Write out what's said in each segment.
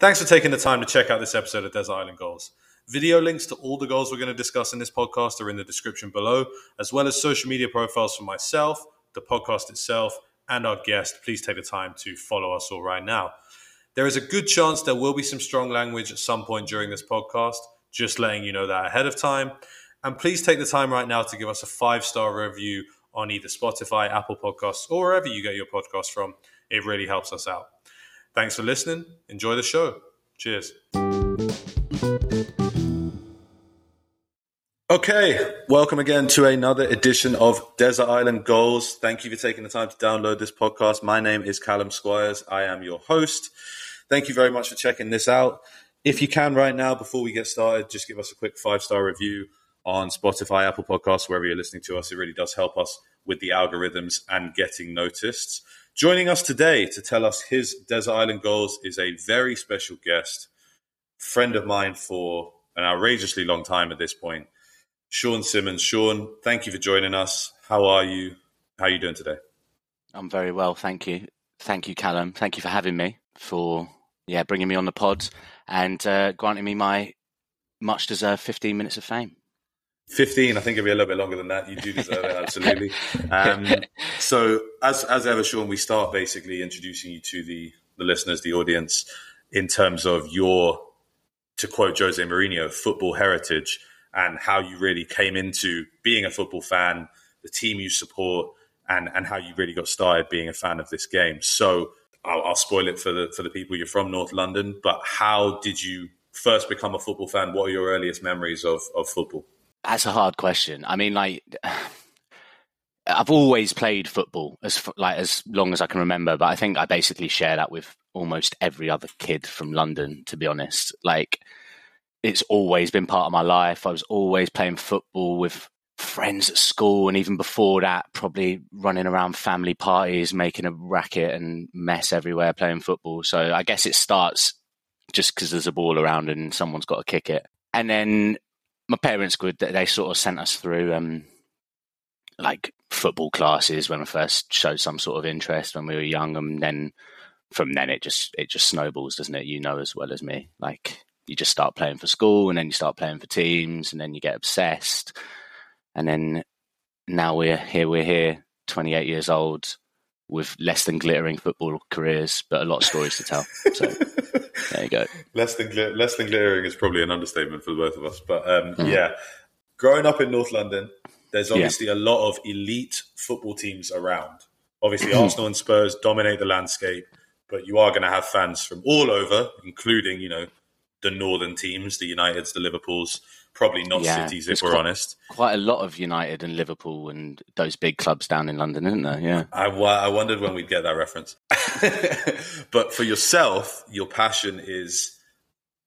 Thanks for taking the time to check out this episode of Desert Island Goals. Video links to all the goals we're going to discuss in this podcast are in the description below, as well as social media profiles for myself, the podcast itself, and our guest. Please take the time to follow us all right now. There is a good chance there will be some strong language at some point during this podcast, just letting you know that ahead of time. And please take the time right now to give us a five star review on either Spotify, Apple Podcasts, or wherever you get your podcast from. It really helps us out. Thanks for listening. Enjoy the show. Cheers. Okay, welcome again to another edition of Desert Island Goals. Thank you for taking the time to download this podcast. My name is Callum Squires. I am your host. Thank you very much for checking this out. If you can right now, before we get started, just give us a quick five star review on Spotify, Apple Podcasts, wherever you're listening to us. It really does help us with the algorithms and getting noticed. Joining us today to tell us his Desert Island goals is a very special guest, friend of mine for an outrageously long time at this point, Sean Simmonds. Sean, thank you for joining us. How are you? How are you doing today? I'm very well, thank you. Thank you, Callum. Thank you for having me, for yeah, bringing me on the pod and uh, granting me my much deserved 15 minutes of fame. 15 i think it'll be a little bit longer than that. You do deserve it absolutely. Um, so as as ever sean we start basically introducing you to the the listeners the audience in terms of your to quote jose mourinho football heritage and how you really came into being a football fan the team you support and and how you really got started being a fan of this game. So I'll, I'll spoil it for the for the people you're from north london but how did you first become a football fan? What are your earliest memories of of football that's a hard question. I mean, like, I've always played football as like as long as I can remember, but I think I basically share that with almost every other kid from London. To be honest, like, it's always been part of my life. I was always playing football with friends at school, and even before that, probably running around family parties, making a racket and mess everywhere playing football. So I guess it starts just because there's a ball around and someone's got to kick it. And then my parents could they sort of sent us through um, like football classes when I first showed some sort of interest when we were young, and then from then it just it just snowballs, doesn't it? You know as well as me. Like you just start playing for school, and then you start playing for teams, and then you get obsessed, and then now we're here. We're here, twenty eight years old, with less than glittering football careers, but a lot of stories to tell. So. There you go. less than less than glittering is probably an understatement for both of us. But um, mm. yeah, growing up in North London, there's obviously yeah. a lot of elite football teams around. Obviously, Arsenal and Spurs dominate the landscape, but you are going to have fans from all over, including you know the northern teams, the Uniteds, the Liverpools, probably not yeah, cities if we're quite, honest. Quite a lot of United and Liverpool and those big clubs down in London, isn't there? Yeah. I, I wondered when we'd get that reference. but for yourself, your passion is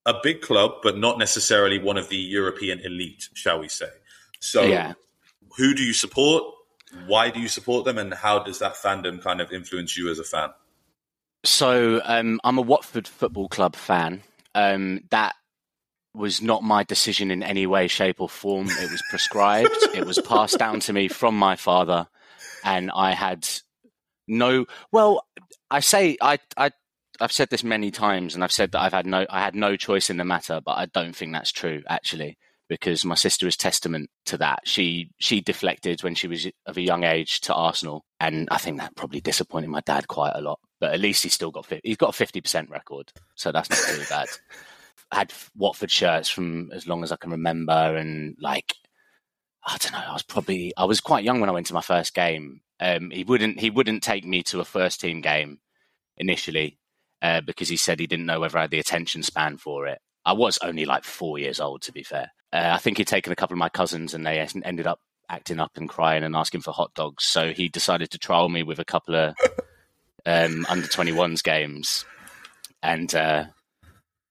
a big club, but not necessarily one of the European elite, shall we say. So, yeah. who do you support? Why do you support them? And how does that fandom kind of influence you as a fan? So, um, I'm a Watford Football Club fan. Um, that was not my decision in any way, shape, or form. It was prescribed. it was passed down to me from my father, and I had no. Well, I say I I I've said this many times, and I've said that I've had no I had no choice in the matter, but I don't think that's true actually, because my sister is testament to that. She she deflected when she was of a young age to Arsenal, and I think that probably disappointed my dad quite a lot. But at least he's still got he's got a fifty percent record, so that's not too bad had Watford shirts from as long as I can remember, and like I don't know, I was probably I was quite young when I went to my first game. Um, he wouldn't he wouldn't take me to a first team game initially uh, because he said he didn't know whether I had the attention span for it. I was only like four years old, to be fair. Uh, I think he'd taken a couple of my cousins, and they ended up acting up and crying and asking for hot dogs. So he decided to trial me with a couple of um, under 21s games, and uh,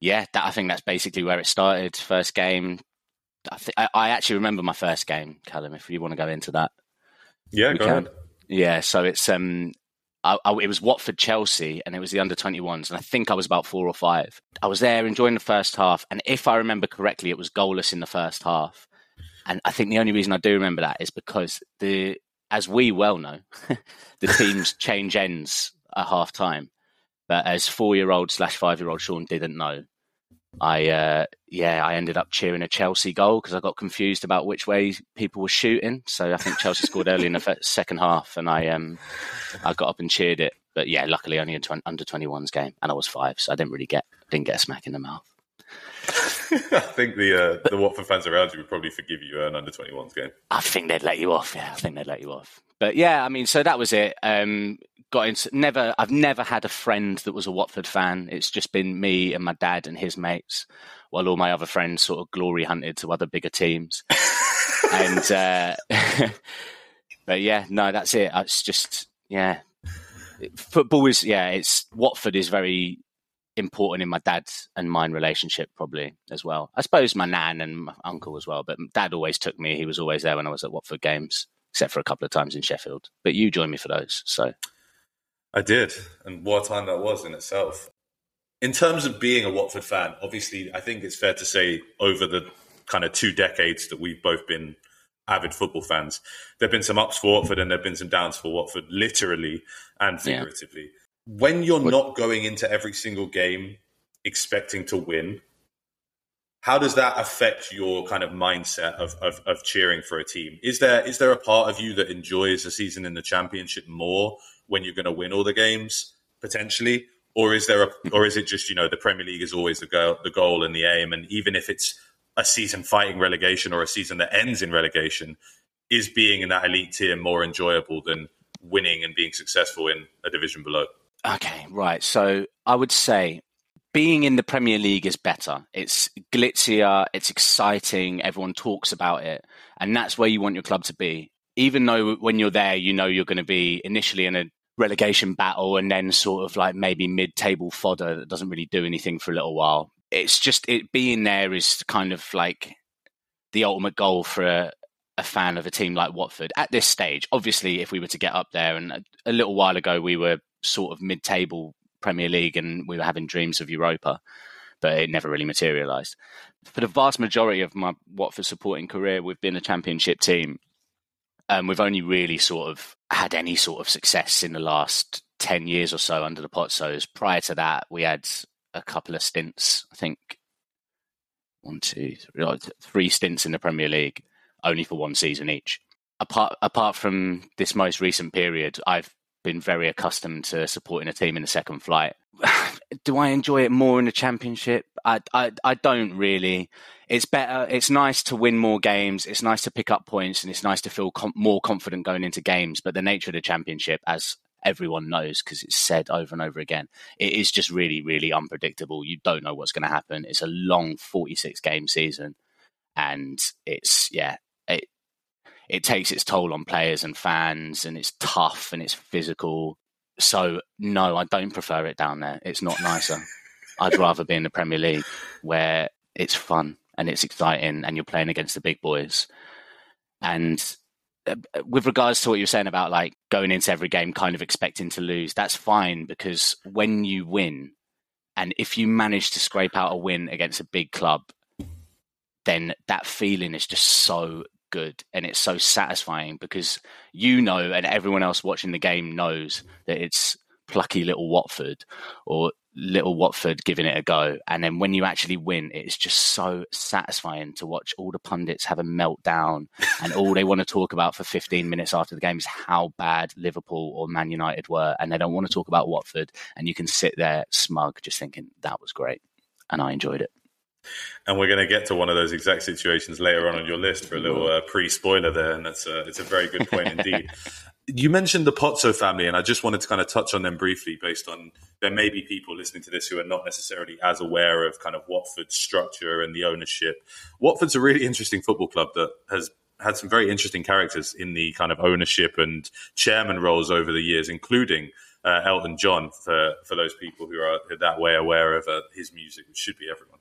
yeah, that, I think that's basically where it started. First game. I, th- I, I actually remember my first game, Callum. If you want to go into that, yeah, go can. ahead. Yeah, so it's um, I, I, it was Watford Chelsea, and it was the under twenty ones, and I think I was about four or five. I was there enjoying the first half, and if I remember correctly, it was goalless in the first half. And I think the only reason I do remember that is because the, as we well know, the teams change ends at half time. But as four year old slash five year old Sean didn't know, I uh, yeah I ended up cheering a Chelsea goal because I got confused about which way people were shooting. So I think Chelsea scored early in the second half, and I um I got up and cheered it. But yeah, luckily only in tw- under 21s game, and I was five, so I didn't really get didn't get a smack in the mouth. I think the uh, the Watford fans around you would probably forgive you an under 21s game. I think they'd let you off. Yeah, I think they'd let you off. But yeah, I mean, so that was it. Um, got into never. I've never had a friend that was a Watford fan. It's just been me and my dad and his mates, while all my other friends sort of glory hunted to other bigger teams. and uh, but yeah, no, that's it. It's just yeah, football is yeah. It's Watford is very important in my dad's and mine relationship probably as well. I suppose my nan and my uncle as well, but dad always took me. He was always there when I was at Watford games, except for a couple of times in Sheffield. But you joined me for those, so I did, and what a time that was in itself. In terms of being a Watford fan, obviously, I think it's fair to say over the kind of two decades that we've both been avid football fans, there have been some ups for Watford and there have been some downs for Watford, literally and figuratively. Yeah when you're what? not going into every single game expecting to win, how does that affect your kind of mindset of, of, of, cheering for a team? Is there is there a part of you that enjoys a season in the championship more when you're going to win all the games potentially, or is there a or is it just you know the Premier League is always the goal the goal and the aim, and even if it's a season fighting relegation or a season that ends in relegation, is being in that elite tier more enjoyable than winning and being successful in a division below? Okay, right. So I would say being in the Premier League is better. It's glitzier, it's exciting, everyone talks about it, and that's where you want your club to be. Even though when you're there, you know you're going to be initially in a relegation battle and then sort of like maybe mid table fodder that doesn't really do anything for a little while. It's just it being there is kind of like the ultimate goal for a, a fan of a team like Watford at this stage. Obviously, if we were to get up there, and a, a little while ago we were sort of mid-table Premier League, and we were having dreams of Europa, but it never really materialised. For the vast majority of my Watford supporting career, we've been a Championship team, and we've only really sort of had any sort of success in the last ten years or so under the Pozzos. Prior to that, we had a couple of stints. I think one, two, three, oh, three stints in the Premier League, only for one season each. Apart apart from this most recent period, I've been very accustomed to supporting a team in the second flight. Do I enjoy it more in the championship? I, I, I don't really. It's better. It's nice to win more games. It's nice to pick up points, and it's nice to feel com- more confident going into games. But the nature of the championship, as everyone knows, because it's said over and over again, it is just really, really unpredictable. You don't know what's going to happen. It's a long forty-six game season, and it's yeah, it, it takes its toll on players and fans, and it's tough and it's physical. So no, I don't prefer it down there. It's not nicer. I'd rather be in the Premier League where it's fun and it's exciting, and you're playing against the big boys. And uh, with regards to what you're saying about like going into every game kind of expecting to lose, that's fine because when you win, and if you manage to scrape out a win against a big club, then that feeling is just so good and it's so satisfying because you know and everyone else watching the game knows that it's plucky little Watford or little Watford giving it a go. And then when you actually win, it's just so satisfying to watch all the pundits have a meltdown and all they want to talk about for 15 minutes after the game is how bad Liverpool or Man United were. And they don't want to talk about Watford. And you can sit there smug just thinking that was great. And I enjoyed it. And we're going to get to one of those exact situations later on on your list for a little uh, pre-spoiler there, and that's a, it's a very good point indeed. you mentioned the Pozzo family, and I just wanted to kind of touch on them briefly, based on there may be people listening to this who are not necessarily as aware of kind of Watford's structure and the ownership. Watford's a really interesting football club that has had some very interesting characters in the kind of ownership and chairman roles over the years, including uh, Elton John. For for those people who are that way aware of uh, his music, which should be everyone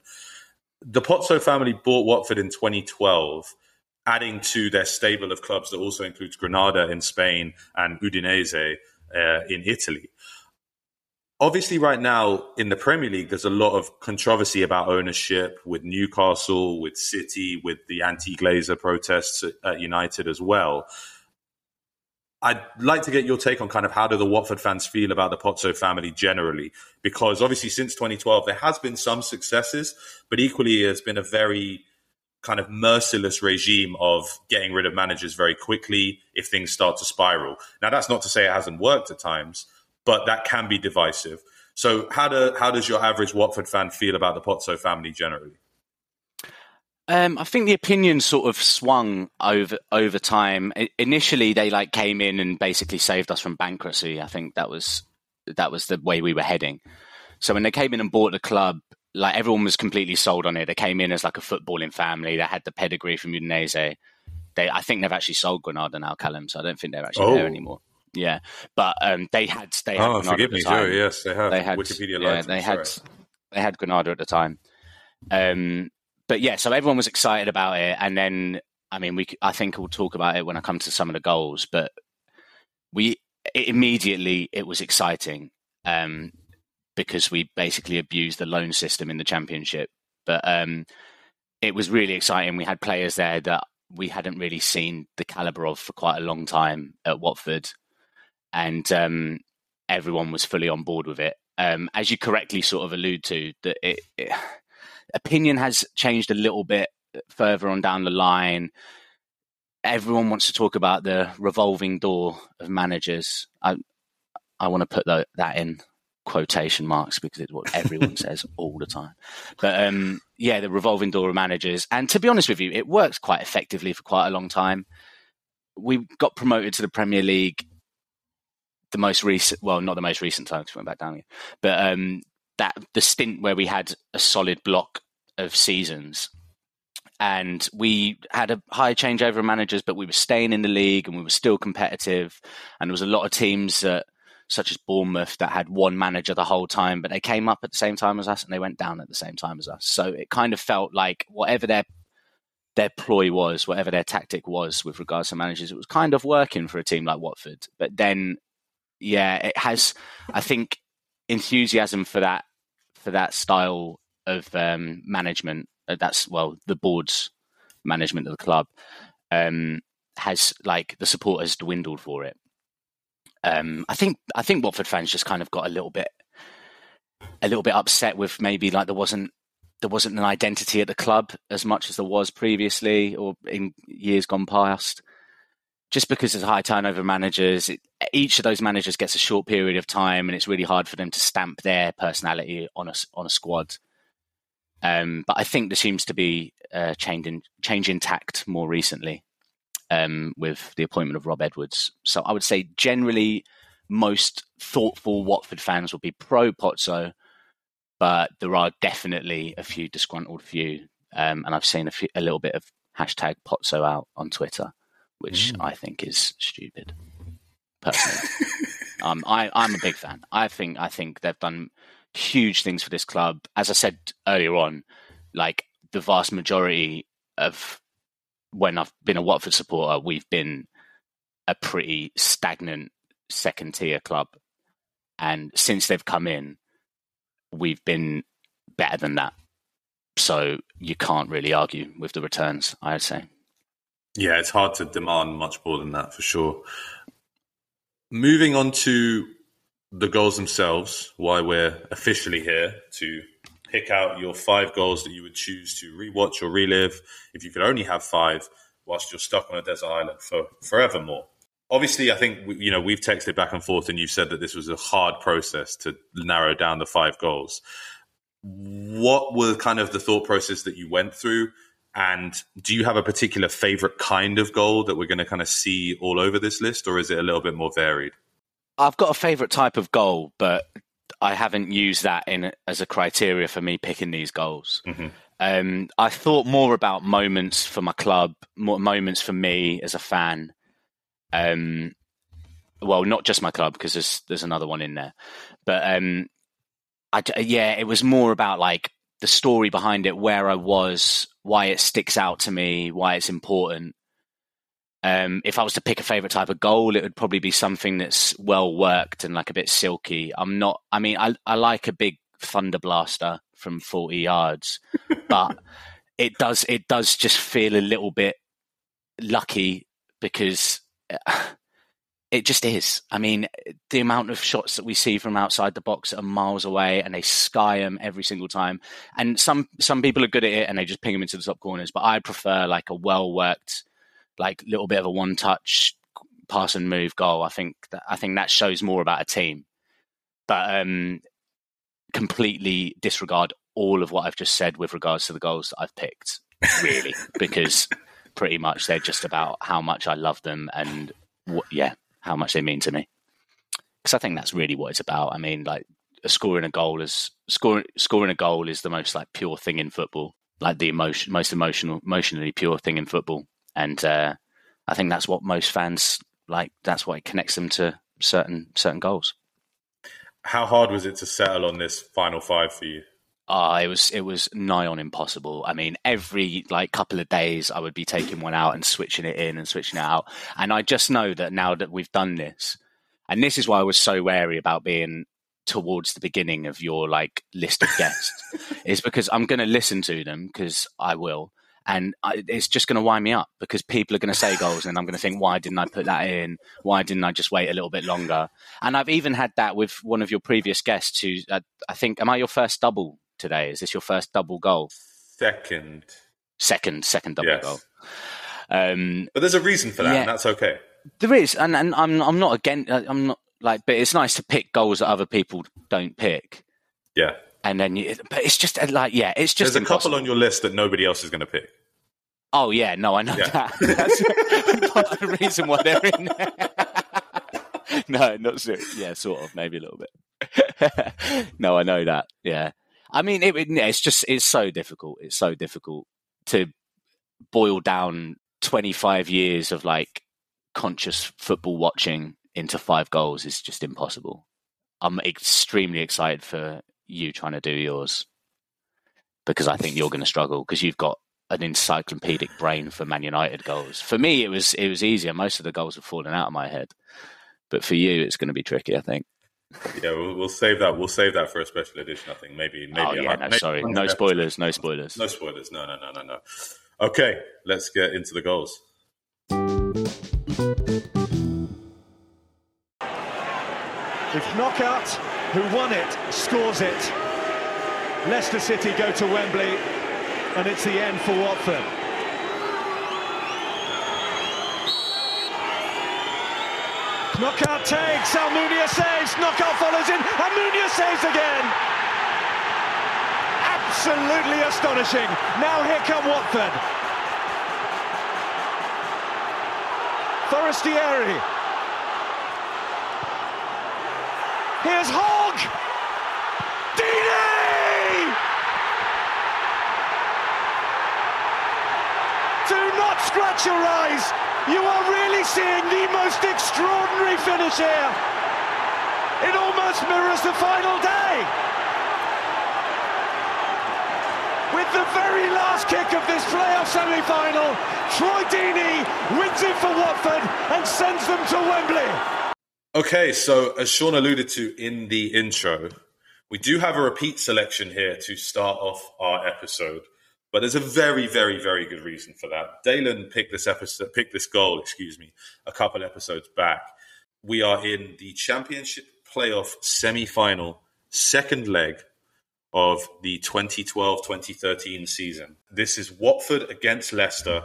the Pozzo family bought Watford in 2012, adding to their stable of clubs that also includes Granada in Spain and Udinese uh, in Italy. Obviously, right now in the Premier League, there's a lot of controversy about ownership with Newcastle, with City, with the anti Glazer protests at United as well. I'd like to get your take on kind of how do the Watford fans feel about the Pozzo family generally, because obviously since 2012 there has been some successes, but equally it's been a very kind of merciless regime of getting rid of managers very quickly if things start to spiral. Now that's not to say it hasn't worked at times, but that can be divisive. So how do how does your average Watford fan feel about the Pozzo family generally? Um, I think the opinion sort of swung over over time. I, initially, they like came in and basically saved us from bankruptcy. I think that was that was the way we were heading. So when they came in and bought the club, like everyone was completely sold on it. They came in as like a footballing family. They had the pedigree from Udinese. They, I think they've actually sold Granada now, Callum. So I don't think they're actually oh. there anymore. Yeah, but um, they had they had. Oh, Granada forgive me, Joe. Yes, they have. They had Wikipedia. Yeah, they had. They had Granada at the time. Um, but yeah, so everyone was excited about it, and then I mean, we I think we'll talk about it when I come to some of the goals, but we immediately it was exciting um, because we basically abused the loan system in the championship, but um, it was really exciting. We had players there that we hadn't really seen the caliber of for quite a long time at Watford, and um, everyone was fully on board with it. Um, as you correctly sort of allude to, that it, it opinion has changed a little bit further on down the line. Everyone wants to talk about the revolving door of managers. I I want to put that, that in quotation marks because it's what everyone says all the time. But um, yeah, the revolving door of managers. And to be honest with you, it worked quite effectively for quite a long time. We got promoted to the Premier League the most recent, well, not the most recent time because we went back down here, but um, that the stint where we had a solid block of seasons and we had a high changeover of managers, but we were staying in the league and we were still competitive. And there was a lot of teams that, such as Bournemouth, that had one manager the whole time, but they came up at the same time as us and they went down at the same time as us. So it kind of felt like whatever their their ploy was, whatever their tactic was with regards to managers, it was kind of working for a team like Watford. But then, yeah, it has. I think enthusiasm for that for that style of um, management. Uh, that's well, the board's management of the club um, has like the support has dwindled for it. Um, I think I think Watford fans just kind of got a little bit a little bit upset with maybe like there wasn't there wasn't an identity at the club as much as there was previously or in years gone past just because there's a high turnover managers, it, each of those managers gets a short period of time, and it's really hard for them to stamp their personality on a on a squad. Um, but I think there seems to be a change in change in tact more recently um, with the appointment of Rob Edwards. So I would say generally most thoughtful Watford fans will be pro Pozzo, but there are definitely a few disgruntled few, um, and I've seen a, few, a little bit of hashtag Pozzo out on Twitter which mm. I think is stupid. Personally, um, I, I'm a big fan. I think I think they've done huge things for this club. As I said earlier on, like the vast majority of when I've been a Watford supporter, we've been a pretty stagnant second tier club. And since they've come in, we've been better than that. So you can't really argue with the returns, I'd say. Yeah, it's hard to demand much more than that for sure. Moving on to the goals themselves, why we're officially here to pick out your five goals that you would choose to rewatch or relive if you could only have five whilst you're stuck on a desert island for forevermore. Obviously, I think you know we've texted back and forth, and you've said that this was a hard process to narrow down the five goals. What were kind of the thought process that you went through? And do you have a particular favorite kind of goal that we're going to kind of see all over this list, or is it a little bit more varied? I've got a favorite type of goal, but I haven't used that in as a criteria for me picking these goals. Mm-hmm. Um, I thought more about moments for my club, more moments for me as a fan. Um, well, not just my club because there's there's another one in there, but um, I, yeah, it was more about like the story behind it, where I was, why it sticks out to me, why it's important. Um, if I was to pick a favorite type of goal, it would probably be something that's well worked and like a bit silky. I'm not. I mean, I I like a big thunder blaster from 40 yards, but it does it does just feel a little bit lucky because it just is. I mean, the amount of shots that we see from outside the box are miles away, and they sky them every single time. And some some people are good at it, and they just ping them into the top corners. But I prefer like a well worked, like little bit of a one touch pass and move goal. I think that I think that shows more about a team. But um, completely disregard all of what I've just said with regards to the goals that I've picked, really, because pretty much they're just about how much I love them and what, yeah, how much they mean to me. Because I think that's really what it's about. I mean, like scoring a goal is scoring scoring a goal is the most like pure thing in football, like the emotion most emotional, emotionally pure thing in football, and uh, I think that's what most fans like. That's what connects them to certain certain goals. How hard was it to settle on this final five for you? Uh, it was it was nigh on impossible. I mean, every like couple of days, I would be taking one out and switching it in and switching it out. And I just know that now that we've done this, and this is why I was so wary about being towards the beginning of your like list of guests, is because I'm going to listen to them because I will, and I, it's just going to wind me up because people are going to say goals, and I'm going to think, why didn't I put that in? Why didn't I just wait a little bit longer? And I've even had that with one of your previous guests, who uh, I think, am I your first double today? Is this your first double goal? Second. Second, second double yes. goal. Um, but there's a reason for that, yeah, and that's okay. There is, and, and I'm I'm not again. Uh, I'm not like, but it's nice to pick goals that other people don't pick. Yeah. And then, you, but it's just uh, like, yeah, it's just. There's a couple on your list that nobody else is going to pick. Oh yeah, no, I know yeah. that. That's part of the reason why they're in there. no, not so. Yeah, sort of, maybe a little bit. no, I know that. Yeah, I mean, it, it's just it's so difficult. It's so difficult to boil down 25 years of like conscious football watching into five goals is just impossible. I'm extremely excited for you trying to do yours because I think you're going to struggle because you've got an encyclopedic brain for Man United goals. For me, it was it was easier. Most of the goals have fallen out of my head, but for you, it's going to be tricky. I think. Yeah, we'll, we'll, save that. We'll save that for a special edition. I think maybe. Oh, maybe oh yeah, no, sorry, no spoilers, no spoilers, no spoilers. No, no, no, no, no. Okay, let's get into the goals. If Knockaert, who won it, scores it, Leicester City go to Wembley, and it's the end for Watford. Knockaert takes, Almunia saves, Knockaert follows in, Almunia saves again! Absolutely astonishing. Now here come Watford. Forestieri. Here's Hogg! Deeney! Do your eyes. You are really seeing the most extraordinary finish here. It almost mirrors the final day. With the very last kick of this playoff semi-final, Troy Deeney wins it for Watford and sends them to Wembley. Okay, so as Sean alluded to in the intro, we do have a repeat selection here to start off our episode. But there's a very, very, very good reason for that. Dalen picked this episode, picked this goal, excuse me, a couple episodes back. We are in the championship playoff semi-final, second leg of the 2012-2013 season. This is Watford against Leicester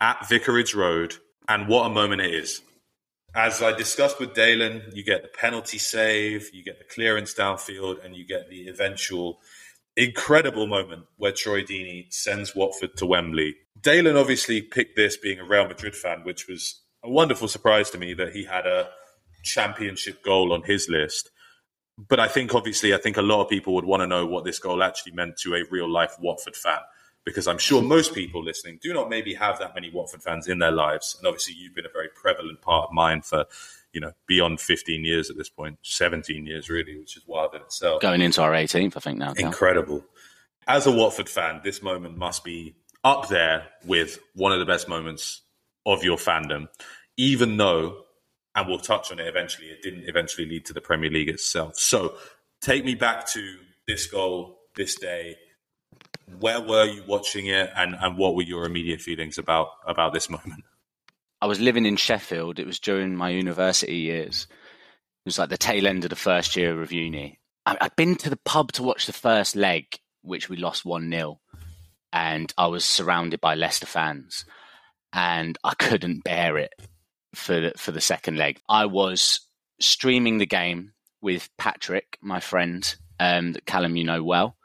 at Vicarage Road, and what a moment it is. As I discussed with Dalen, you get the penalty save, you get the clearance downfield, and you get the eventual incredible moment where Troy Deeney sends Watford to Wembley. Dalen obviously picked this being a Real Madrid fan, which was a wonderful surprise to me that he had a championship goal on his list. But I think obviously, I think a lot of people would want to know what this goal actually meant to a real life Watford fan. Because I'm sure most people listening do not maybe have that many Watford fans in their lives. And obviously, you've been a very prevalent part of mine for you know, beyond 15 years at this point, 17 years really, which is wild in itself. Going into our 18th, I think now. Incredible. As a Watford fan, this moment must be up there with one of the best moments of your fandom, even though, and we'll touch on it eventually, it didn't eventually lead to the Premier League itself. So take me back to this goal, this day. Where were you watching it, and, and what were your immediate feelings about about this moment? I was living in Sheffield. It was during my university years. It was like the tail end of the first year of uni. I, I'd been to the pub to watch the first leg, which we lost 1 0. And I was surrounded by Leicester fans. And I couldn't bear it for the, for the second leg. I was streaming the game with Patrick, my friend, um, that Callum you know well,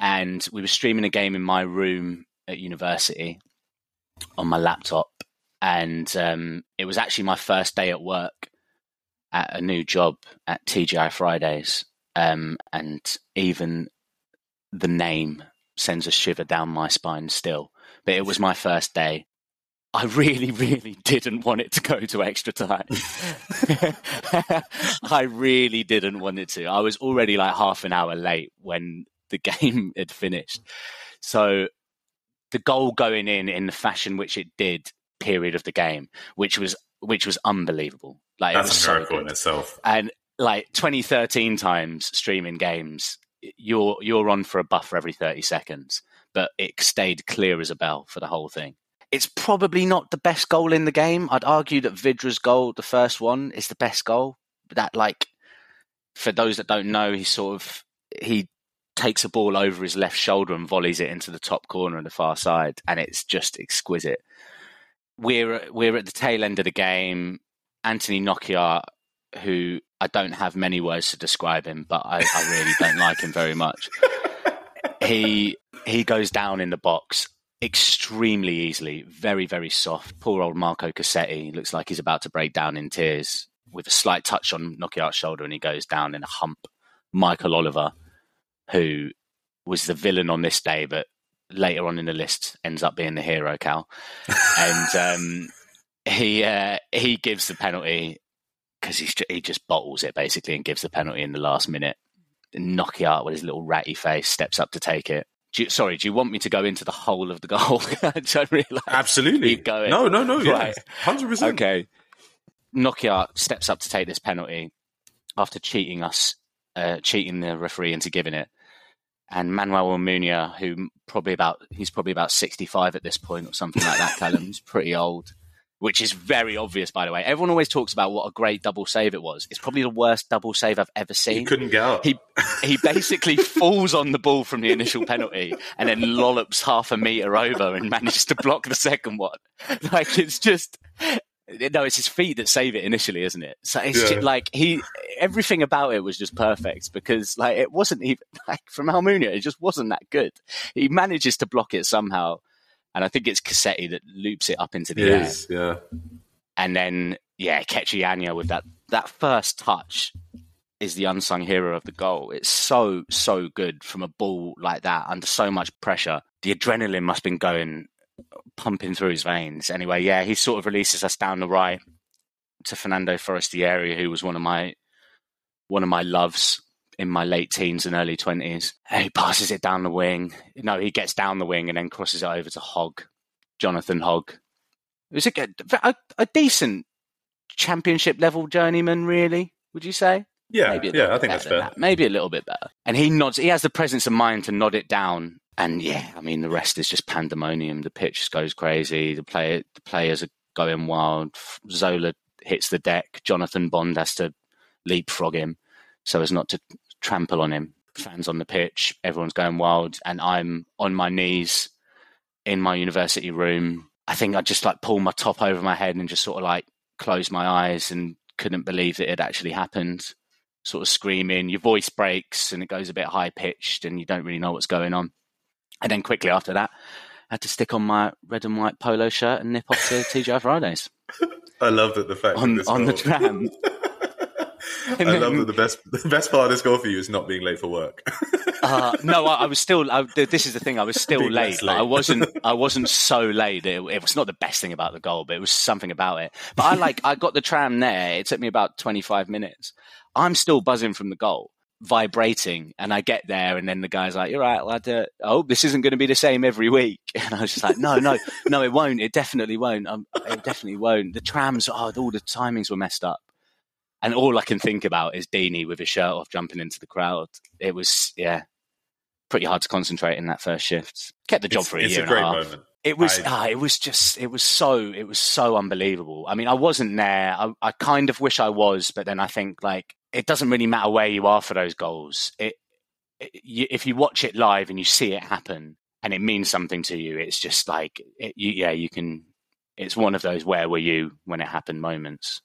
and we were streaming a game in my room at university on my laptop, and um, it was actually my first day at work at a new job at TGI Fridays, um, and even the name sends a shiver down my spine still. But it was my first day, I really, really didn't want it to go to extra time. I really didn't want it to. I was already like half an hour late when the game had finished. So the goal going in in the fashion which it did, period of the game, which was which was unbelievable. Like That's it was a miracle so in itself. And like 2013 times streaming games, you're you're on for a buffer every 30 seconds, but it stayed clear as a bell for the whole thing. It's probably not the best goal in the game. I'd argue that Vydra's goal, the first one, is the best goal. That like for those that don't know, he sort of he takes a ball over his left shoulder and volleys it into the top corner on the far side, and it's just exquisite. We're we're at the tail end of the game. Anthony Knockaert, who I don't have many words to describe him, but I, I really don't like him very much. He he goes down in the box extremely easily, very very soft. Poor old Marco Cassetti looks like he's about to break down in tears with a slight touch on Knockaert's shoulder, and he goes down in a hump. Michael Oliver, who was the villain on this day, but later on in the list ends up being the hero, Cal. and um, he uh, he gives the penalty because he he just bottles it basically and gives the penalty in the last minute. Knockaert with his little ratty face steps up to take it. Do you, sorry, do you want me to go into the whole of the goal? I don't realise. Absolutely. Keep going. No, no, no. Yeah. Right. 100%. Okay. Knockaert steps up to take this penalty after cheating us, uh, cheating the referee into giving it. And Manuel Almunia, who probably about he's probably about sixty five at this point or something like that. Callum's pretty old, which is very obvious, by the way. Everyone always talks about what a great double save it was. It's probably the worst double save I've ever seen. He couldn't get out. He he basically falls on the ball from the initial penalty and then lollops half a meter over and manages to block the second one. Like it's just no, it's his feet that save it initially, isn't it? So it's Yeah. just, like he everything about it was just perfect because like it wasn't even like from Almunia, it just wasn't that good. He manages to block it somehow, and I think it's Cassetti that loops it up into the It air. is, yeah. And then, yeah, Ikechi Anya with that that first touch is the unsung hero of the goal. It's so so good from a ball like that under so much pressure. The adrenaline must have been going pumping through his veins. Anyway, yeah, he sort of releases us down the right to Fernando Forestieri, who was one of my one of my loves in my late teens and early twenties. He passes it down the wing. No, he gets down the wing and then crosses it over to Hogg, Jonathan Hogg. It was a, good- a, a decent championship level journeyman, really. Would you say? Yeah, yeah, I think that's fair. that. Maybe a little bit better. And he nods. He has the presence of mind to nod it down. And yeah, I mean, the rest is just pandemonium. The pitch just goes crazy. The player, the players are going wild. Zola hits the deck. Jonathan Bond has to leapfrog him so as not to trample on him. Fans on the pitch. Everyone's going wild, and I'm on my knees in my university room. I think I just like pulled my top over my head and just sort of like closed my eyes and couldn't believe that it actually happened sort of screaming, your voice breaks and it goes a bit high pitched and you don't really know what's going on. And then quickly after that, I had to stick on my red and white polo shirt and nip off to TGI Fridays I love that the fact on, that on the tram. I love that the best the best part of this goal for you is not being late for work. Uh, no, I, I was still. I, this is the thing. I was still late, late. I wasn't. I wasn't so late. It, it was not the best thing about the goal, but it was something about it. But I like. I got the tram there. It took me about twenty five minutes. I'm still buzzing from the goal, vibrating, and I get there, and then the guy's like, "You're right, lad. Uh, oh, this isn't going to be the same every week." And I was just like, "No, no, no, it won't. It definitely won't. Um, it definitely won't. The trams. Oh, all the timings were messed up." And all I can think about is Deeney with his shirt off jumping into the crowd. It was, yeah, pretty hard to concentrate in that first shift. Kept the job it's for a year a and great a half. moment. It was, ah, it was just, it was so, it was so unbelievable. I mean, I wasn't there. I, I kind of wish I was, but then I think like it doesn't really matter where you are for those goals. It, it you, if you watch it live and you see it happen and it means something to you, it's just like, it, you, yeah, you can. It's one of those where were you when it happened moments.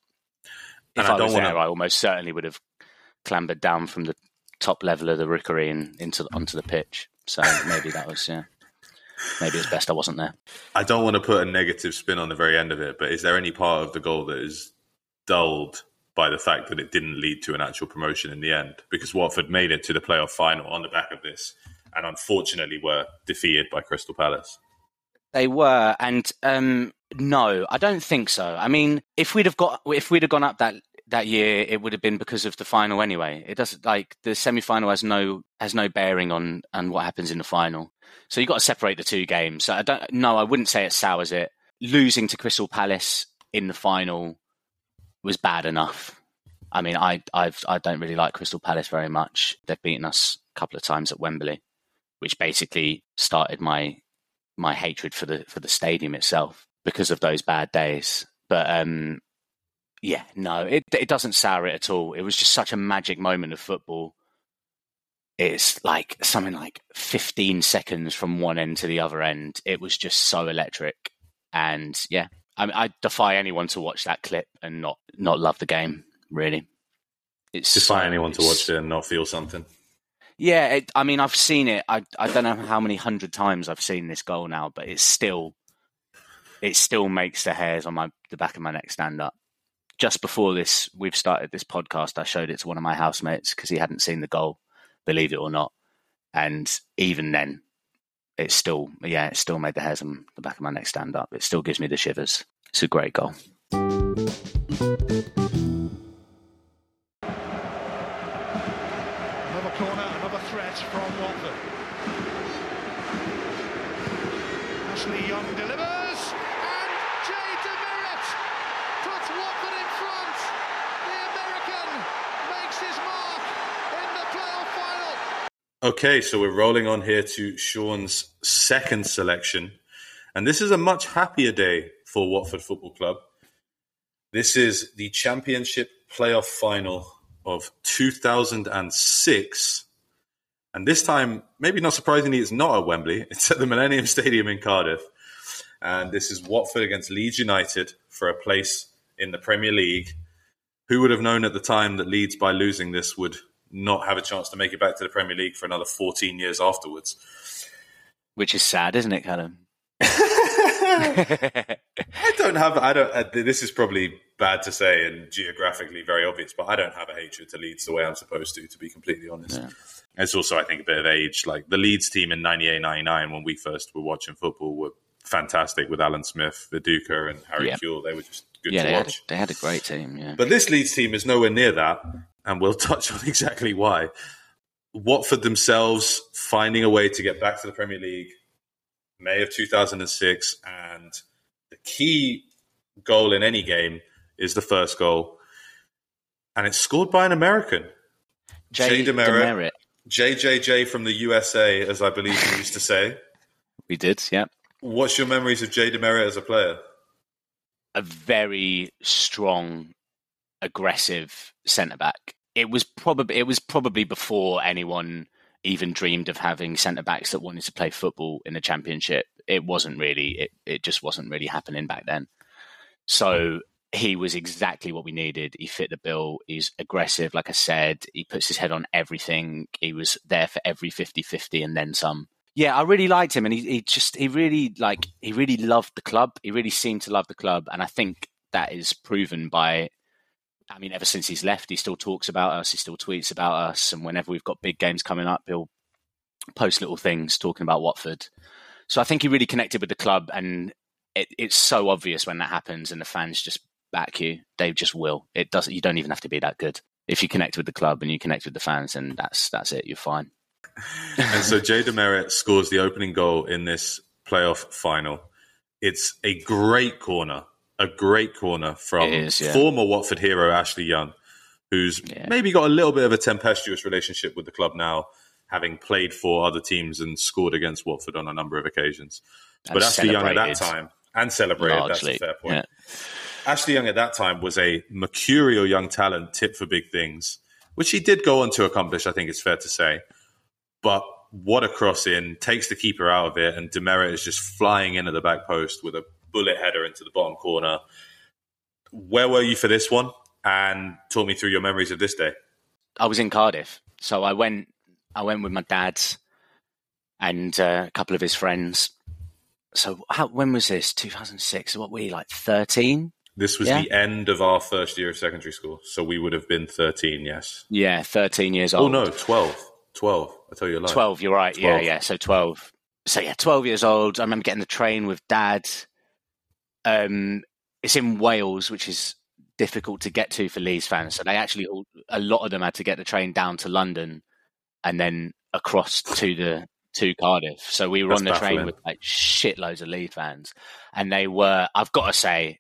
If I, I, was wanna... there, I almost certainly would have clambered down from the top level of the rookery and into onto the pitch. So maybe that was yeah. Maybe it's best I wasn't there. I don't want to put a negative spin on the very end of it, but is there any part of the goal that is dulled by the fact that it didn't lead to an actual promotion in the end? Because Watford made it to the playoff final on the back of this, and unfortunately were defeated by Crystal Palace. They were, and um, no, I don't think so. I mean, if we'd have got, if we'd have gone up that that year it would have been because of the final anyway. It doesn't like the semi final has no has no bearing on on what happens in the final. So you've got to separate the two games. So I don't no, I wouldn't say it sours it. Losing to Crystal Palace in the final was bad enough. I mean, I I've I don't really like Crystal Palace very much. They've beaten us a couple of times at Wembley, which basically started my my hatred for the for the stadium itself because of those bad days. But um, yeah, no, it it doesn't sour it at all. It was just such a magic moment of football. It's like something like 15 seconds from one end to the other end. It was just so electric, and yeah, I mean, I defy anyone to watch that clip and not not love the game. Really, it's defy so, anyone to watch it and not feel something. Yeah, it, I mean, I've seen it. I I don't know how many hundred times I've seen this goal now, but it's still it still makes the hairs on my the back of my neck stand up just before this, we've started this podcast. I showed it to one of my housemates because he hadn't seen the goal, believe it or not. And even then, it still, yeah, it still made the hairs on the back of my neck stand up. It still gives me the shivers. It's a great goal. Another corner, another threat from Watford. Ashley Young delivers. Okay, so we're rolling on here to Sean's second selection. And this is a much happier day for Watford Football Club. This is the Championship playoff final of 2006. And this time, maybe not surprisingly, it's not at Wembley. It's at the Millennium Stadium in Cardiff. And this is Watford against Leeds United for a place in the Premier League. Who would have known at the time that Leeds, by losing this, would not have a chance to make it back to the Premier League for another 14 years afterwards. Which is sad, isn't it, Callum? I don't have. I don't. Uh, this is probably bad to say and geographically very obvious, but I don't have a hatred to Leeds the way I'm supposed to. To be completely honest, yeah. it's also I think a bit of age. Like the Leeds team in 98, 99, when we first were watching football, were fantastic with Alan Smith, Viduka, and Harry yeah. Kewell. They were just good yeah, to they watch. Had a, they had a great team. Yeah, but this Leeds team is nowhere near that and we'll touch on exactly why. Watford themselves finding a way to get back to the Premier League, May of 2006, and the key goal in any game is the first goal, and it's scored by an American, Jay, Jay DeMerit. JJJ from the USA, as I believe you used to say. We did, yeah. What's your memories of Jay DeMerit as a player? A very strong, aggressive centre back. It was probably it was probably before anyone even dreamed of having centre backs that wanted to play football in the championship. It wasn't really it, it just wasn't really happening back then. So he was exactly what we needed. He fit the bill. He's aggressive, like I said. He puts his head on everything. He was there for every 50-50 and then some. Yeah, I really liked him and he, he just he really like he really loved the club. He really seemed to love the club and I think that is proven by I mean, ever since he's left, he still talks about us. He still tweets about us, and whenever we've got big games coming up, he'll post little things talking about Watford. So I think he really connected with the club, and it, it's so obvious when that happens, and the fans just back you. They just will. It doesn't. You don't even have to be that good. If you connect with the club and you connect with the fans, and that's that's it. You're fine. and so Jay DeMerit scores the opening goal in this playoff final. It's a great corner a great corner from is, yeah. former Watford hero Ashley Young, who's yeah. maybe got a little bit of a tempestuous relationship with the club now. having played for other teams and scored against Watford on a number of occasions. And but Ashley Young at that time and celebrated. Largely, that's a fair point. Yeah. Ashley Young at that time was a mercurial young talent, tip for big things, which he did go on to accomplish. I think it's fair to say. But what a cross in takes the keeper out of it, and DeMerit is just flying in at the back post with a bullet header into the bottom corner. Where were you for this one? And talk me through your memories of this day. I was in Cardiff, so I went. I went with my dad and uh, a couple of his friends. So, how, when was this? 2006. What were you like? 13. This was yeah? the end of our first year of secondary school, so we would have been 13. Yes. Yeah, 13 years old. Oh no, 12. 12. I tell you a lie. 12. You're right. 12. Yeah, yeah. So 12. So yeah, 12 years old. I remember getting the train with dad. Um, it's in Wales, which is difficult to get to for Leeds fans. So they actually, a lot of them had to get the train down to London and then across to the to Cardiff. So we were That's on the baffling. train with like shitloads of Leeds fans, and they were. I've got to say,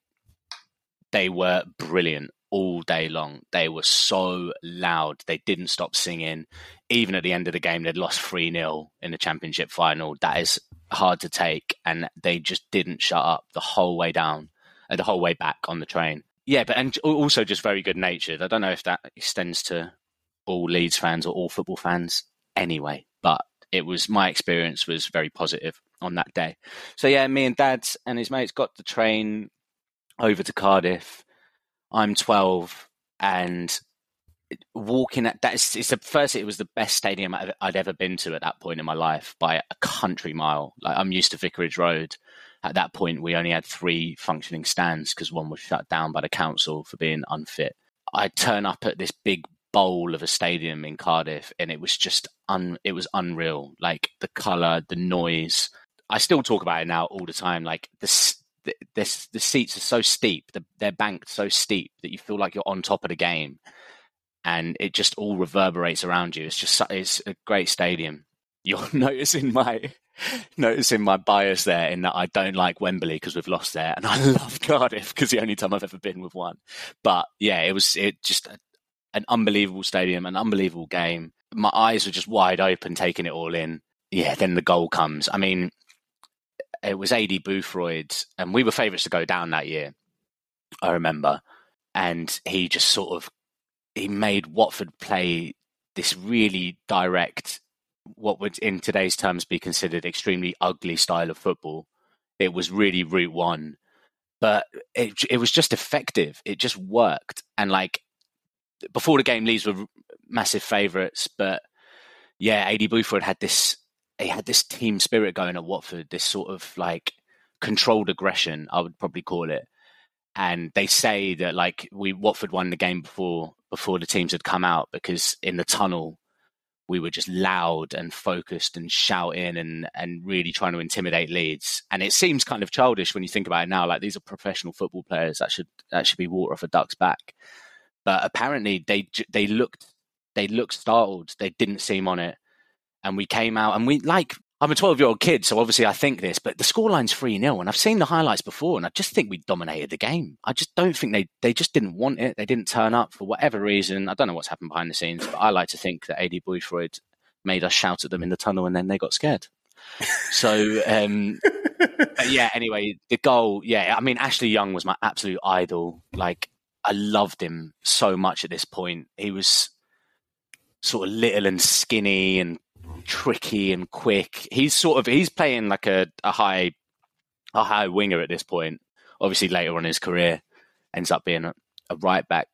they were brilliant all day long. They were so loud. They didn't stop singing. Even at the end of the game, they'd lost 3 0 in the championship final. That is hard to take. And they just didn't shut up the whole way down, uh, the whole way back on the train. Yeah, but and also just very good natured. I don't know if that extends to all Leeds fans or all football fans anyway, but it was my experience was very positive on that day. So yeah, me and Dad and his mates got the train over to Cardiff. I'm 12 and walking at that it's the first it was the best stadium I'd ever been to at that point in my life by a country mile like I'm used to Vicarage Road at that point, we only had three functioning stands because one was shut down by the council for being unfit. I turn up at this big bowl of a stadium in Cardiff, and it was just un, it was unreal. Like the color, the noise. I still talk about it now all the time. Like the the, the, the seats are so steep, the, they're banked so steep that you feel like you're on top of the game, and it just all reverberates around you. It's just it's a great stadium. You're noticing my noticing my bias there in that I don't like Wembley because we've lost there, and I love Cardiff because the only time I've ever been with one. But yeah, it was it just a, an unbelievable stadium, an unbelievable game. My eyes were just wide open, taking it all in. Yeah, then the goal comes. I mean, it was Aidy Boothroyd, and we were favourites to go down that year. I remember, and he just sort of he made Watford play this really direct what would in today's terms be considered extremely ugly style of football. It was really route one, but it it was just effective. It just worked, and like before the game, Leeds were massive favourites, but yeah, Aidy Boothroyd had this he had this team spirit going at Watford, this sort of like controlled aggression, I would probably call it. And they say that like we Watford won the game before before the teams had come out because in the tunnel we were just loud and focused and shouting and and really trying to intimidate Leeds. And it seems kind of childish when you think about it now. Like these are professional football players that should that should be water off a duck's back. But apparently they they looked they looked startled. They didn't seem on it. And we came out and we like I'm a 12 year old kid, so obviously I think this, but the scoreline's 3 0. And I've seen the highlights before, and I just think we dominated the game. I just don't think they, they just didn't want it. They didn't turn up for whatever reason. I don't know what's happened behind the scenes, but I like to think that Aidy Boothroyd made us shout at them in the tunnel and then they got scared. So, um, yeah, anyway, the goal, yeah, I mean, Ashley Young was my absolute idol. Like, I loved him so much at this point. He was sort of little and skinny and tricky and quick. He's sort of he's playing like a, a high a high winger at this point. Obviously, later on in his career, ends up being a, a right back,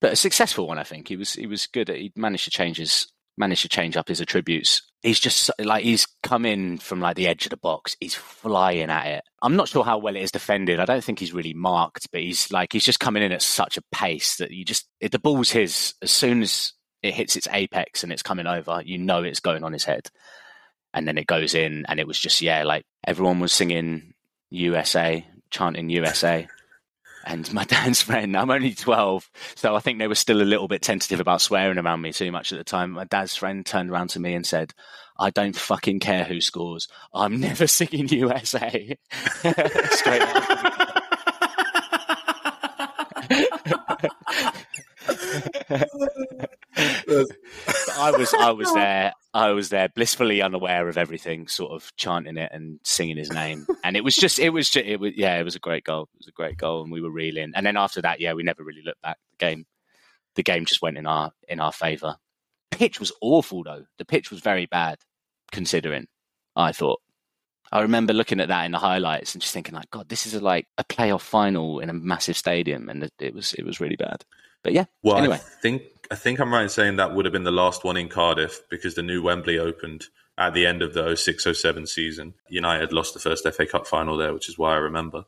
but a successful one. I think he was he was good. At, he managed to change his managed to change up his attributes. He's just like he's come in from like the edge of the box. He's flying at it. I'm not sure how well it is defended. I don't think he's really marked, but he's like he's just coming in at such a pace that you just if the ball's his as soon as it hits its apex and it's coming over, you know it's going on his head. And then it goes in, and it was just, yeah, like everyone was singing USA, chanting USA. And my dad's friend, I'm only 12, so I think they were still a little bit tentative about swearing around me too much at the time. My dad's friend turned around to me and said, I don't fucking care who scores. I'm never singing USA. Straight up. I was I was there. I was there, blissfully unaware of everything, sort of chanting it and singing his name. And it was just, it was just, it was, yeah, it was a great goal. It was a great goal, and we were reeling. And then after that, yeah, we never really looked back. The game, the game just went in our in our favour. Pitch was awful though. The pitch was very bad, considering. I thought. I remember looking at that in the highlights and just thinking, like, God, this is a, like a playoff final in a massive stadium, and it was it was really bad. But yeah, well, anyway. I think I think I'm right in saying that would have been the last one in Cardiff because the new Wembley opened at the end of the 06-07 season. United lost the first FA Cup final there, which is why I remember.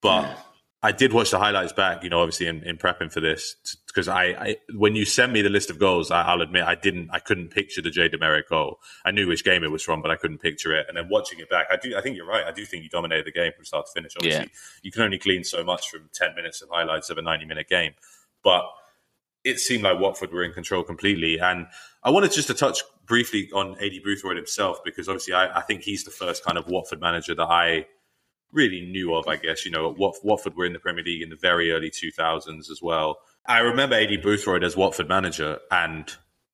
But yeah. I did watch the highlights back, you know, obviously in, in prepping for this because I, I, when you sent me the list of goals, I, will admit I didn't, I couldn't picture the Jay DeMerit goal. I knew which game it was from, but I couldn't picture it. And then watching it back, I do, I think you're right. I do think you dominated the game from start to finish. Obviously, yeah. you can only glean so much from 10 minutes of highlights of a 90 minute game, but it seemed like Watford were in control completely. And I wanted just to touch briefly on Aidy Boothroyd himself because obviously I, I, think he's the first kind of Watford manager that I really knew of. I guess you know Wat, Watford were in the Premier League in the very early 2000s as well. I remember Aidy Boothroyd as Watford manager and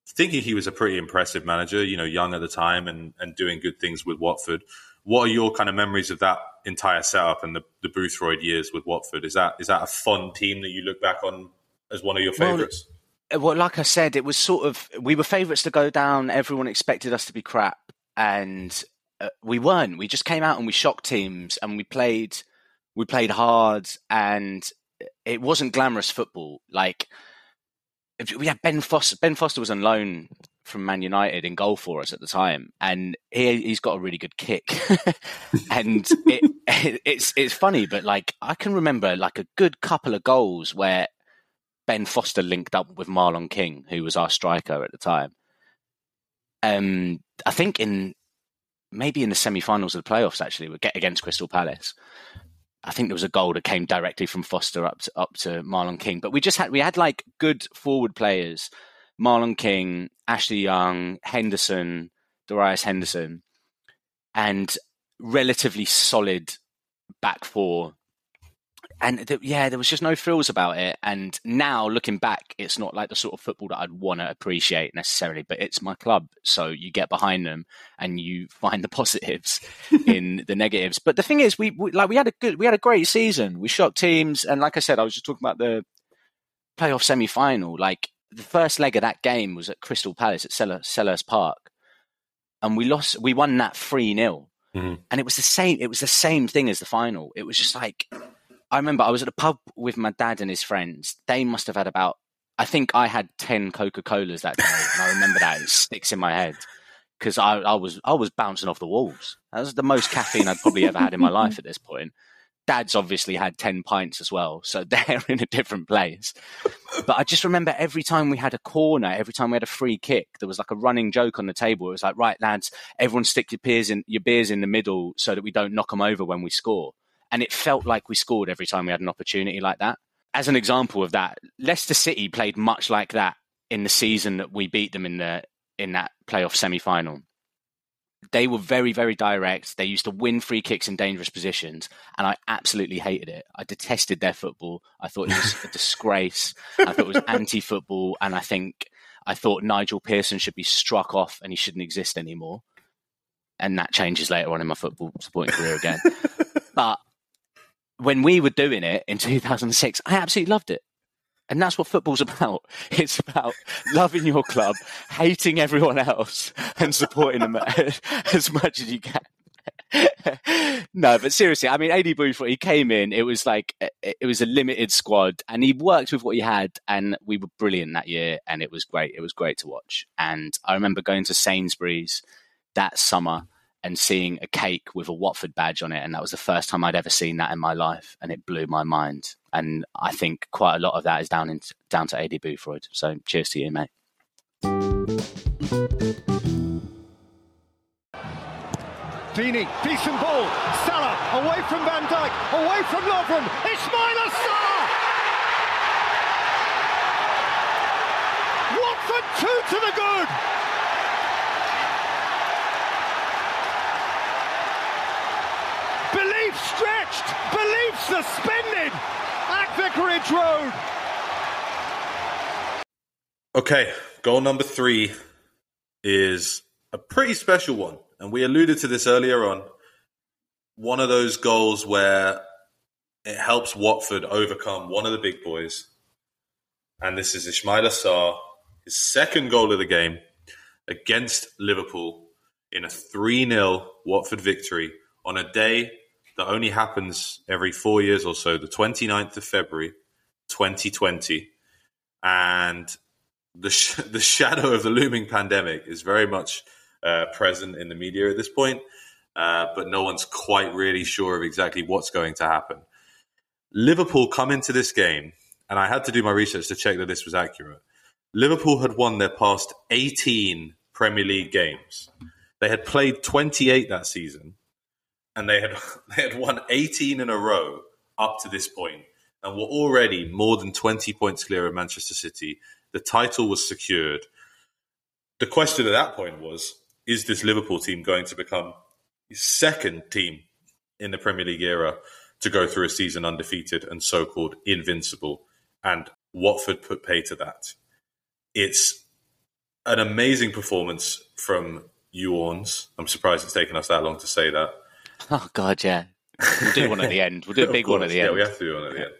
thinking he was a pretty impressive manager. You know, young at the time and and doing good things with Watford. What are your kind of memories of that entire setup and the, the Boothroyd years with Watford? Is that is that a fun team that you look back on as one of your favourites? Well, well, like I said, it was sort of we were favourites to go down. Everyone expected us to be crap, and uh, we weren't. We just came out and we shocked teams, and we played we played hard, and it wasn't glamorous football. Like we had Ben Foster. Ben Foster was on loan from Man United in goal for us at the time, and he he's got a really good kick. and it, it, it's it's funny, but like I can remember like a good couple of goals where Ben Foster linked up with Marlon King, who was our striker at the time. Um, I think in maybe in the semi-finals of the playoffs, actually, we get against Crystal Palace. I think there was a goal that came directly from Foster up to, up to Marlon King. But we just had we had like good forward players: Marlon King, Ashley Young, Henderson, Darius Henderson, and relatively solid back four and th- yeah, there was just no frills about it. And now looking back, it's not like the sort of football that I'd want to appreciate necessarily, but it's my club, so you get behind them and you find the positives in the negatives. But the thing is, we, we, like we had a good, we had a great season. We shocked teams, and like I said, I was just talking about the playoff semi final. Like the first leg of that game was at Crystal Palace at Selhurst Park, and we lost. We won that three 0 mm-hmm. and it was the same. It was the same thing as the final. It was just like I remember I was at a pub with my dad and his friends. They must have had about, I think I had 10 Coca Colas that day. and I remember that. It sticks in my head because I, I, was, I was bouncing off the walls. That was the most caffeine I'd probably ever had in my life at this point. Dad's obviously had 10 pints as well. So they're in a different place. But I just remember every time we had a corner, every time we had a free kick, there was like a running joke on the table. It was like, right, lads, everyone stick your beers in, your beers in the middle so that we don't knock them over when we score and it felt like we scored every time we had an opportunity like that. As an example of that, Leicester City played much like that in the season that we beat them in the in that playoff semi final. They were very, very direct. They used to win free kicks in dangerous positions, and I absolutely hated it. I detested their football. I thought it was a disgrace. I thought it was anti-football, and I think I thought Nigel Pearson should be struck off and he shouldn't exist anymore. And that changes later on in my football supporting career again. but when we were doing it in 2006, I absolutely loved it. And that's what football's about. It's about loving your club, hating everyone else, and supporting them as much as you can. no, but seriously, I mean, Aidy Boothroyd, he came in, it was like, it was a limited squad, and he worked with what he had, and we were brilliant that year, and it was great. It was great to watch. And I remember going to Sainsbury's that summer and seeing a cake with a Watford badge on it. And that was the first time I'd ever seen that in my life. And it blew my mind. And I think quite a lot of that is down, in, down to Aidy Boothroyd. So cheers to you, mate. Deeney, decent ball. Salah away from Van Dijk, away from Lovren. Ismaila Sarr! Watford two to the good. Belief suspended at Vicarage Road. Okay, goal number three. is a pretty special one. And we alluded to this earlier on. One of those goals where it helps Watford overcome one of the big boys. And this is Ismaila Sarr, his second goal of the game against Liverpool in a 3 0 Watford victory on a day that only happens every four years or so, the 29th of February, 2020. And the, sh- the shadow of the looming pandemic is very much uh, present in the media at this point, uh, but no one's quite really sure of exactly what's going to happen. Liverpool come into this game, and I had to do my research to check that this was accurate. Liverpool had won their past 18 Premier League games. They had played 28 that season, and they had they had won 18 in a row up to this point, and were already more than 20 points clear of Manchester City. The title was secured. The question at that point was: Is this Liverpool team going to become second team in the Premier League era to go through a season undefeated and so-called invincible? And Watford put pay to that. It's an amazing performance from Ewans. I'm surprised it's taken us that long to say that. Oh God, yeah. We'll do one at the end. We'll do a big one at the yeah, end. we have to do one at the end.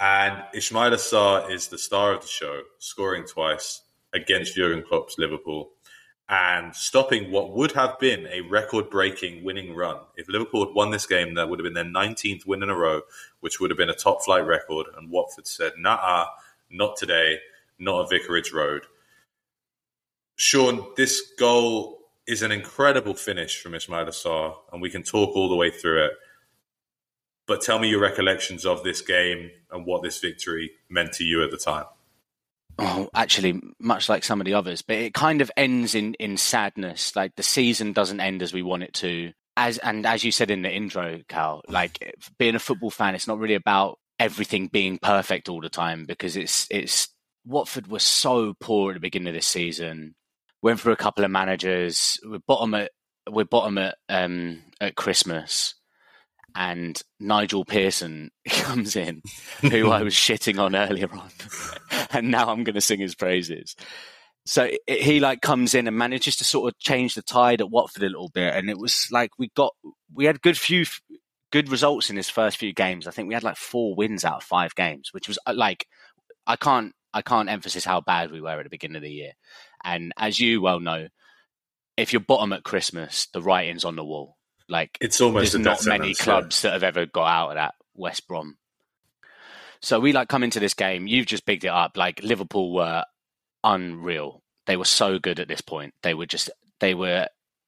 and Ismaila Sarr is the star of the show, scoring twice against Jurgen Klopp's Liverpool and stopping what would have been a record-breaking winning run. If Liverpool had won this game, that would have been their 19th win in a row, which would have been a top-flight record. And Watford said, "Nah, not today, not at Vicarage Road." Sean, this goal is an incredible finish from Ismaila Sarr, and we can talk all the way through it. But tell me your recollections of this game and what this victory meant to you at the time. Oh, actually, much like some of the others, but it kind of ends in in sadness. Like the season doesn't end as we want it to. As and as you said in the intro, Cal, like being a football fan, it's not really about everything being perfect all the time because it's it's Watford was so poor at the beginning of this season. Went through a couple of managers. We're bottom at we're bottom at um, at Christmas, and Nigel Pearson comes in, who I was shitting on earlier on, and now I'm going to sing his praises. So it, he like comes in and manages to sort of change the tide at Watford a little bit, and it was like we got we had good few good results in his first few games. I think we had like four wins out of five games, which was uh, like I can't I can't emphasize how bad we were at the beginning of the year. And as you well know, if you're bottom at Christmas, the writing's on the wall. Like it's almost there's not many clubs yeah. that have ever got out of that West Brom. So we like come into this game. You've just picked it up. Like Liverpool were unreal. They were so good at this point. They were just they were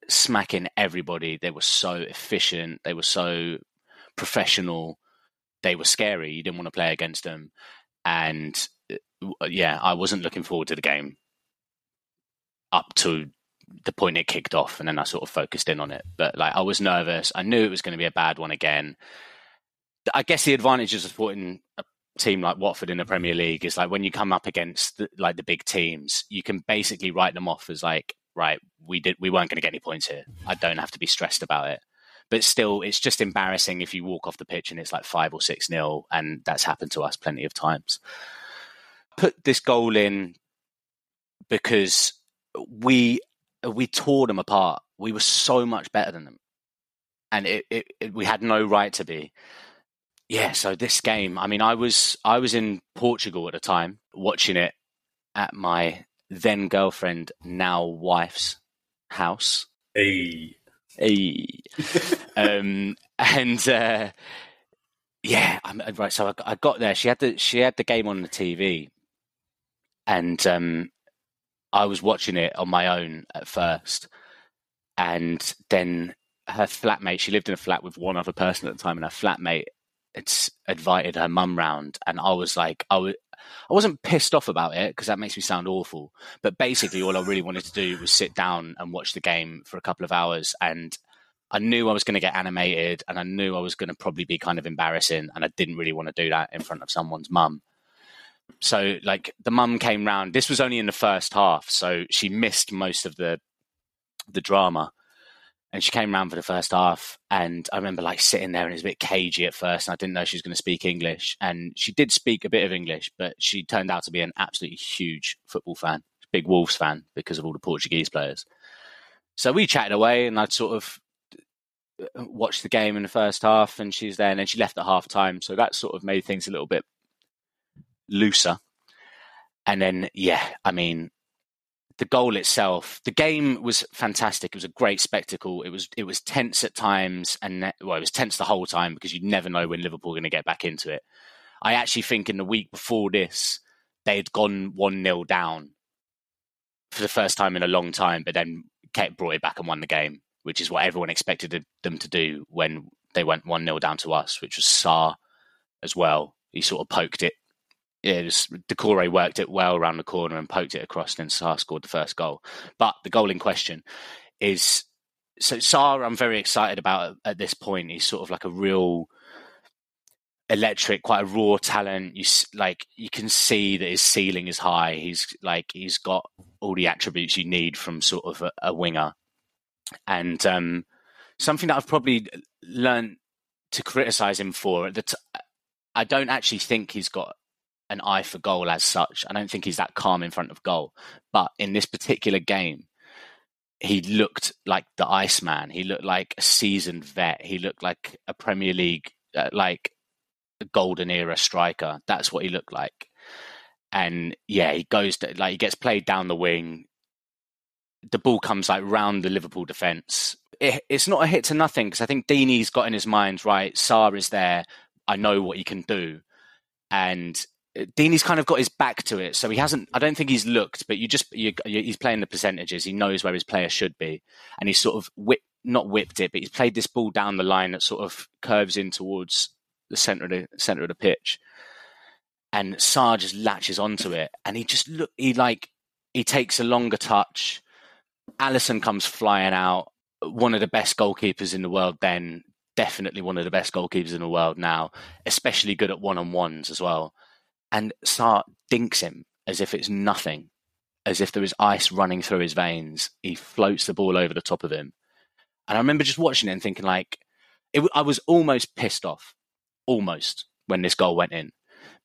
smacking everybody. They were so efficient. They were so professional. They were scary. You didn't want to play against them. And uh, yeah, I wasn't looking forward to the game up to the point it kicked off, and then I sort of focused in on it. But like, I was nervous. I knew it was going to be a bad one again. I guess the advantages of supporting a team like Watford in the Premier League is like when you come up against the, like the big teams, you can basically write them off as like, right, we did, we weren't going to get any points here. I don't have to be stressed about it. But still, it's just embarrassing if you walk off the pitch and it's like five or six nil, and that's happened to us plenty of times. Put this goal in because we we tore them apart. We were so much better than them, and it, it, it, we had no right to be. Yeah, so this game. I mean, I was I was in Portugal at the time, watching it at my then girlfriend, now wife's house. Hey, hey, um, and uh, yeah, I'm, right. So I, I got there. She had the she had the game on the TV, and um, I was watching it on my own at first, and then her flatmate. She lived in a flat with one other person at the time, and her flatmate had invited her mum round, and I was like, I was. I wasn't pissed off about it because that makes me sound awful. But basically, all I really wanted to do was sit down and watch the game for a couple of hours. And I knew I was going to get animated and I knew I was going to probably be kind of embarrassing. And I didn't really want to do that in front of someone's mum. So like the mum came round. This was only in the first half, so she missed most of the the drama. And she came round for the first half, and I remember like sitting there and it was a bit cagey at first, and I didn't know she was going to speak English. And she did speak a bit of English, but she turned out to be an absolutely huge football fan, big Wolves fan because of all the Portuguese players. So we chatted away, and I'd sort of uh, watched the game in the first half, and she's there, and then she left at half time. So that sort of made things a little bit looser. And then, yeah, I mean, the goal itself, the game was fantastic. It was a great spectacle. It was it was tense at times, and well, it was tense the whole time because you never know when Liverpool are going to get back into it. I actually think in the week before this, they had gone one 0 down for the first time in a long time, but then kept brought it back and won the game, which is what everyone expected them to do when they went one 0 down to us, which was Sarr as well. He sort of poked it yeah, just Doucouré worked it well around the corner and poked it across, and then Sarr scored the first goal. But the goal in question is so Sarr. I'm very excited about at this point. He's sort of like a real electric, quite a raw talent. You like you can see that his ceiling is high. He's like he's got all the attributes you need from sort of a, a winger, and um, something that I've probably learned to criticize him for. That I don't actually think he's got an eye for goal as such. I don't think he's that calm in front of goal. But in this particular game, he looked like the Iceman. He looked like a seasoned vet. He looked like a Premier League, uh, like a golden era striker. That's what he looked like. And yeah, he goes to, like he gets played down the wing. The ball comes like round the Liverpool defence. It, it's not a hit to nothing because I think Deeney's got in his mind right. Sarr is there. I know what he can do, and Deeney's kind of got his back to it, so he hasn't. I don't think he's looked, but you just you, he's playing the percentages. He knows where his player should be, and he's sort of whip, not whipped it, but he's played this ball down the line that sort of curves in towards the center of the center of the pitch, and Sarr just latches onto it, and he just look. He like he takes a longer touch. Alisson comes flying out. One of the best goalkeepers in the world. Then definitely one of the best goalkeepers in the world now, especially good at one on ones as well and Sarr dinks him as if it's nothing, as if there is ice running through his veins. He floats the ball over the top of him. And I remember just watching it and thinking, like, it, I was almost pissed off, almost, when this goal went in.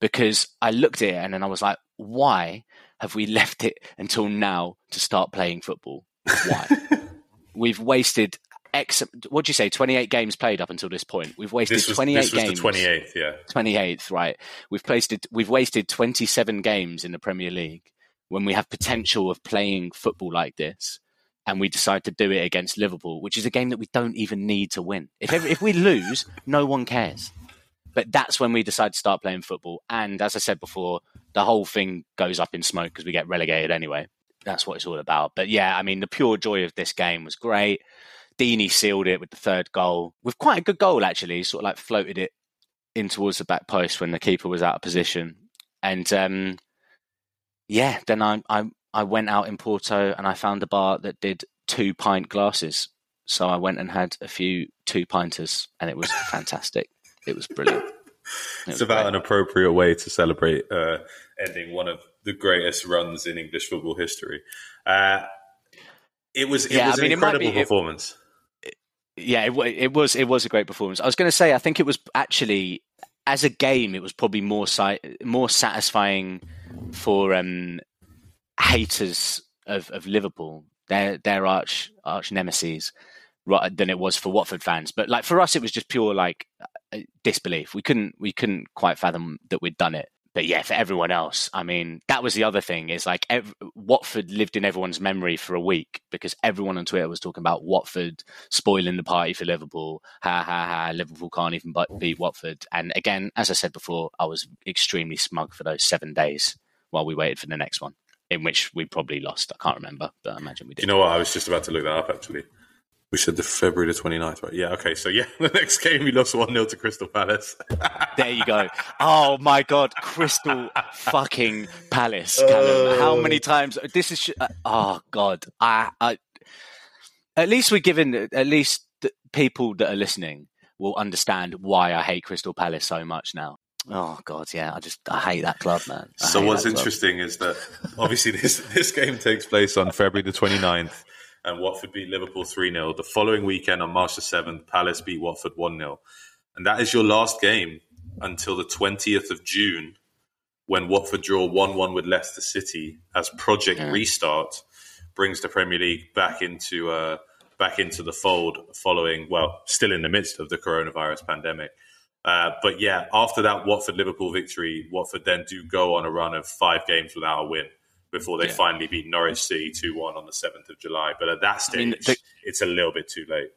Because I looked at it and then I was like, why have we left it until now to start playing football? Why? We've wasted X. What do you say? Twenty eight games played up until this point. We've wasted twenty eight games. Twenty eighth, yeah. Twenty eighth, right? We've placed it. We've wasted twenty seven games in the Premier League when we have potential of playing football like this, and we decide to do it against Liverpool, which is a game that we don't even need to win. If if we lose, no one cares. But that's when we decide to start playing football. And as I said before, the whole thing goes up in smoke because we get relegated anyway. That's what it's all about. But yeah, I mean, the pure joy of this game was great. Deeney sealed it with the third goal with quite a good goal actually. He Sort of like floated it in towards the back post when the keeper was out of position, and um, yeah, then I, I I went out in Porto and I found a bar that did two pint glasses. So I went and had a few two pinters, and it was fantastic. It was brilliant. It it's about great. an appropriate way to celebrate uh, ending one of the greatest runs in English football history. Uh, it was it yeah, was I mean, an incredible be, performance. It, yeah, it, it, was it was a great performance. I was going to say, I think it was actually as a game, it was probably more si- more satisfying for um, haters of, of Liverpool, their their arch arch nemesis, than it was for Watford fans. But like for us, it was just pure like uh, disbelief. We couldn't we couldn't quite fathom that we'd done it but yeah, for everyone else, I mean, that was the other thing is like Watford lived in everyone's memory for a week because everyone on Twitter was talking about Watford spoiling the party for Liverpool. Ha ha ha! Liverpool can't even beat Watford. And again, as I said before, I was extremely smug for those seven days while we waited for the next one, in which we probably lost. I can't remember, but I imagine we did. You know what? I was just about to look that up actually. We said the February the 29th, right? Yeah, okay. So, yeah, the next game we lost 1 0 to Crystal Palace. there you go. Oh, my God. Crystal fucking Palace, Callum. How many times? This is. Uh, oh, God. I, I, at least we're given, at least people that are listening will understand why I hate Crystal Palace so much now. Oh God, yeah, I just I hate that club, man. I so what's interesting is that obviously this this game takes place on February the 29th and Watford beat Liverpool 3 0. The following weekend on March the 7th, Palace beat Watford 1 0. And that is your last game until the 20th of June when Watford draw 1 1 with Leicester City as Project Yeah. Restart brings the Premier League back into uh, back into the fold following, well, still in the midst of the coronavirus pandemic. Uh, but yeah, after that Watford Liverpool victory, Watford then do go on a run of five games without a win before they Yeah. finally beat Norwich City 2 1 on the 7th of July. But at that I stage, mean, the- it's a little bit too late.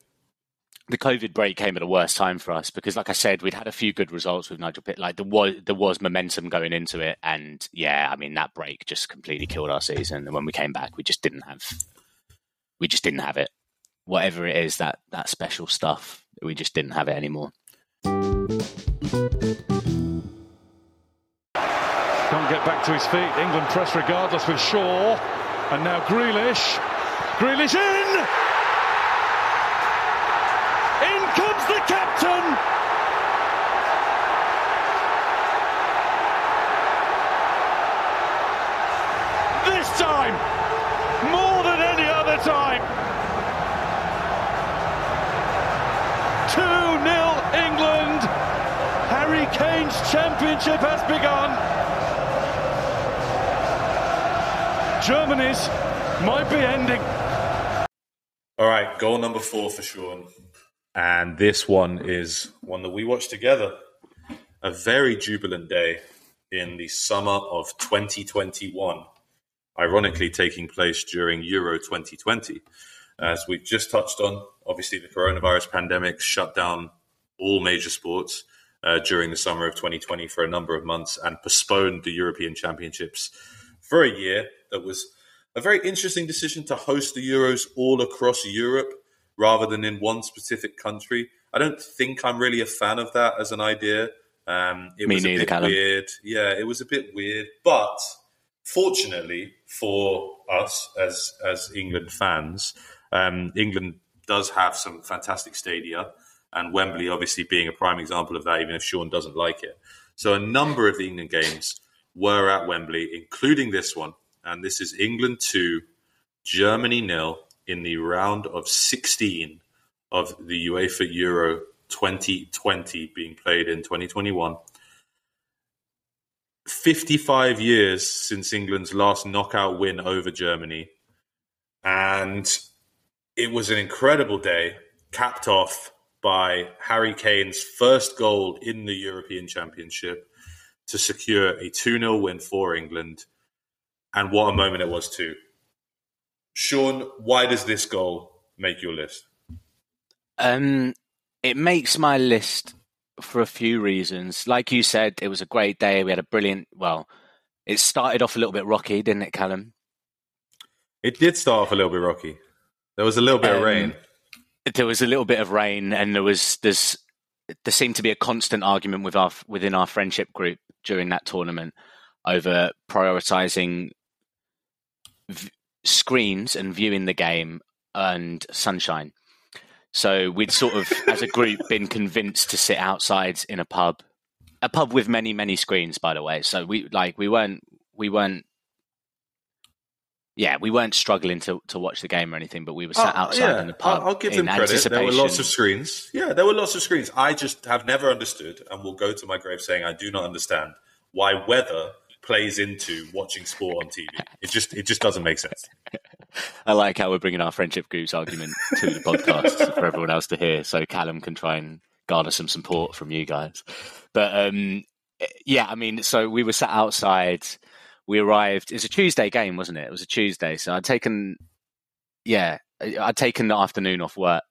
the COVID break came at a worst time for us because, like I said, we'd had a few good results with Nigel Pitt. Like there was there was momentum going into it, and yeah, I mean that break just completely killed our season. And when we came back, we just didn't have we just didn't have it. Whatever it is that that special stuff, we just didn't have it anymore. Can't get back to his feet. England press regardless with Shaw. And now Grealish. Grealish in! In comes the captain! This time, more than any other time. 2 0 England. Harry Kane's championship has begun. Germany's might be ending. All right, goal number four for Sean. And this one is one that we watched together. A very jubilant day in the summer of 2021, ironically taking place during Euro 2020. As we've just touched on, obviously the coronavirus pandemic shut down all major sports uh, during the summer of 2020 for a number of months and postponed the European Championships for a year. That was a very interesting decision to host the Euros all across Europe rather than in one specific country. I don't think I'm really a fan of that as an idea. Um, it Me was a neither, bit Callum. weird. Yeah, it was a bit weird. But fortunately for us as as England fans, um, England does have some fantastic stadia, and Wembley obviously being a prime example of that. Even if Sean doesn't like it, so a number of the England games were at Wembley, including this one, and this is England two, Germany nil in the round of sixteen of the UEFA Euro 2020 being played in 2021. 55 years since England's last knockout win over Germany. And it was an incredible day, capped off by Harry Kane's first goal in the European Championship to secure a 2 0 win for England. And what a moment it was, too. Sean, why does this goal make your list? Um, it makes my list for a few reasons. Like you said, it was a great day. We had a brilliant. Well, it started off a little bit rocky, didn't it, Callum? It did start off a little bit rocky. There was a little bit of Um, rain. There was a little bit of rain, and there was there's there seemed to be a constant argument with our within our friendship group during that tournament over prioritizing v- screens and viewing the game and sunshine. So we'd sort of, as a group, been convinced to sit outside in a pub, a pub with many, many screens, by the way. So we like we weren't we weren't. Yeah, we weren't struggling to, to watch the game or anything, but we were sat Oh, outside yeah. in the pub. I'll, I'll give them credit. There were lots of screens. Yeah, there were lots of screens. I just have never understood, and will go to my grave saying I do not understand why weather plays into watching sport on TV. It just it just doesn't make sense. I like how we're bringing our friendship group's argument to the podcast for everyone else to hear, so Callum can try and garner some support from you guys. But um, yeah, I mean, so we were sat outside. We arrived. It was a Tuesday game, wasn't it? It was a Tuesday, so I'd taken, yeah, I'd taken the afternoon off work,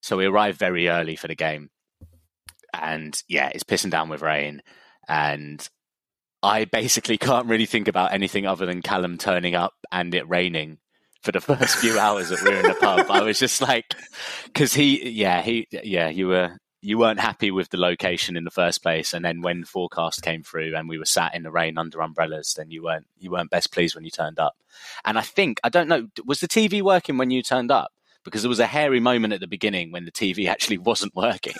so we arrived very early for the game, and yeah, it's pissing down with rain, and I basically can't really think about anything other than Callum turning up and it raining for the first few hours that we were in the pub. I was just like, because he, yeah, he, yeah, you were you weren't happy with the location in the first place, and then when the forecast came through and we were sat in the rain under umbrellas, then you weren't you weren't best pleased when you turned up. And I think I don't know, was the TV working when you turned up? Because there was a hairy moment at the beginning when the TV actually wasn't working.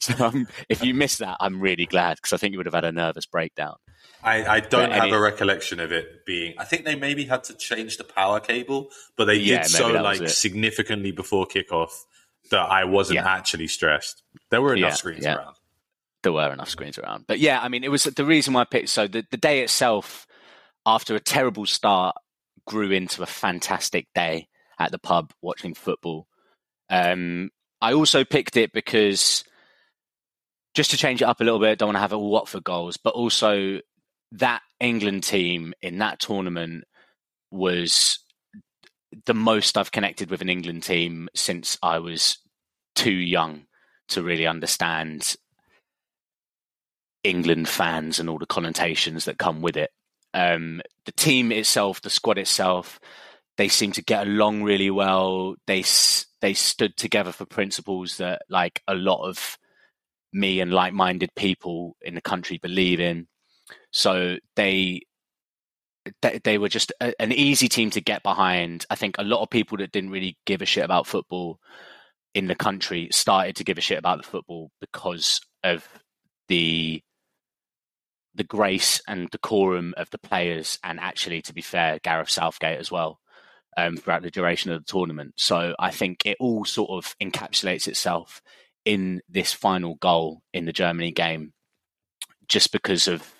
So um, if you missed that, I'm really glad because I think you would have had a nervous breakdown. I, I don't have a recollection of it being. I think they maybe had to change the power cable, but they Yeah, did so like significantly before kickoff that I wasn't Yeah. actually stressed. There were enough Yeah, screens around. there were enough screens around. But yeah, I mean, it was the reason why I picked. So the, the day itself, after a terrible start, grew into a fantastic day at the pub watching football. Um, I also picked it because just to change it up a little bit, don't want to have it all Watford goals, but also that England team in that tournament was the most I've connected with an England team since I was too young to really understand England fans and all the connotations that come with it. Um, the team itself, the squad itself, they seem to get along really well. They they stood together for principles that like a lot of me and like-minded people in the country believe in. So they they, were just a, an easy team to get behind. I think a lot of people that didn't really give a shit about football in the country started to give a shit about the football because of the the grace and decorum of the players, and actually, to be fair, Gareth Southgate as well. Um, throughout the duration of the tournament. So I think it all sort of encapsulates itself in this final goal in the Germany game, just because of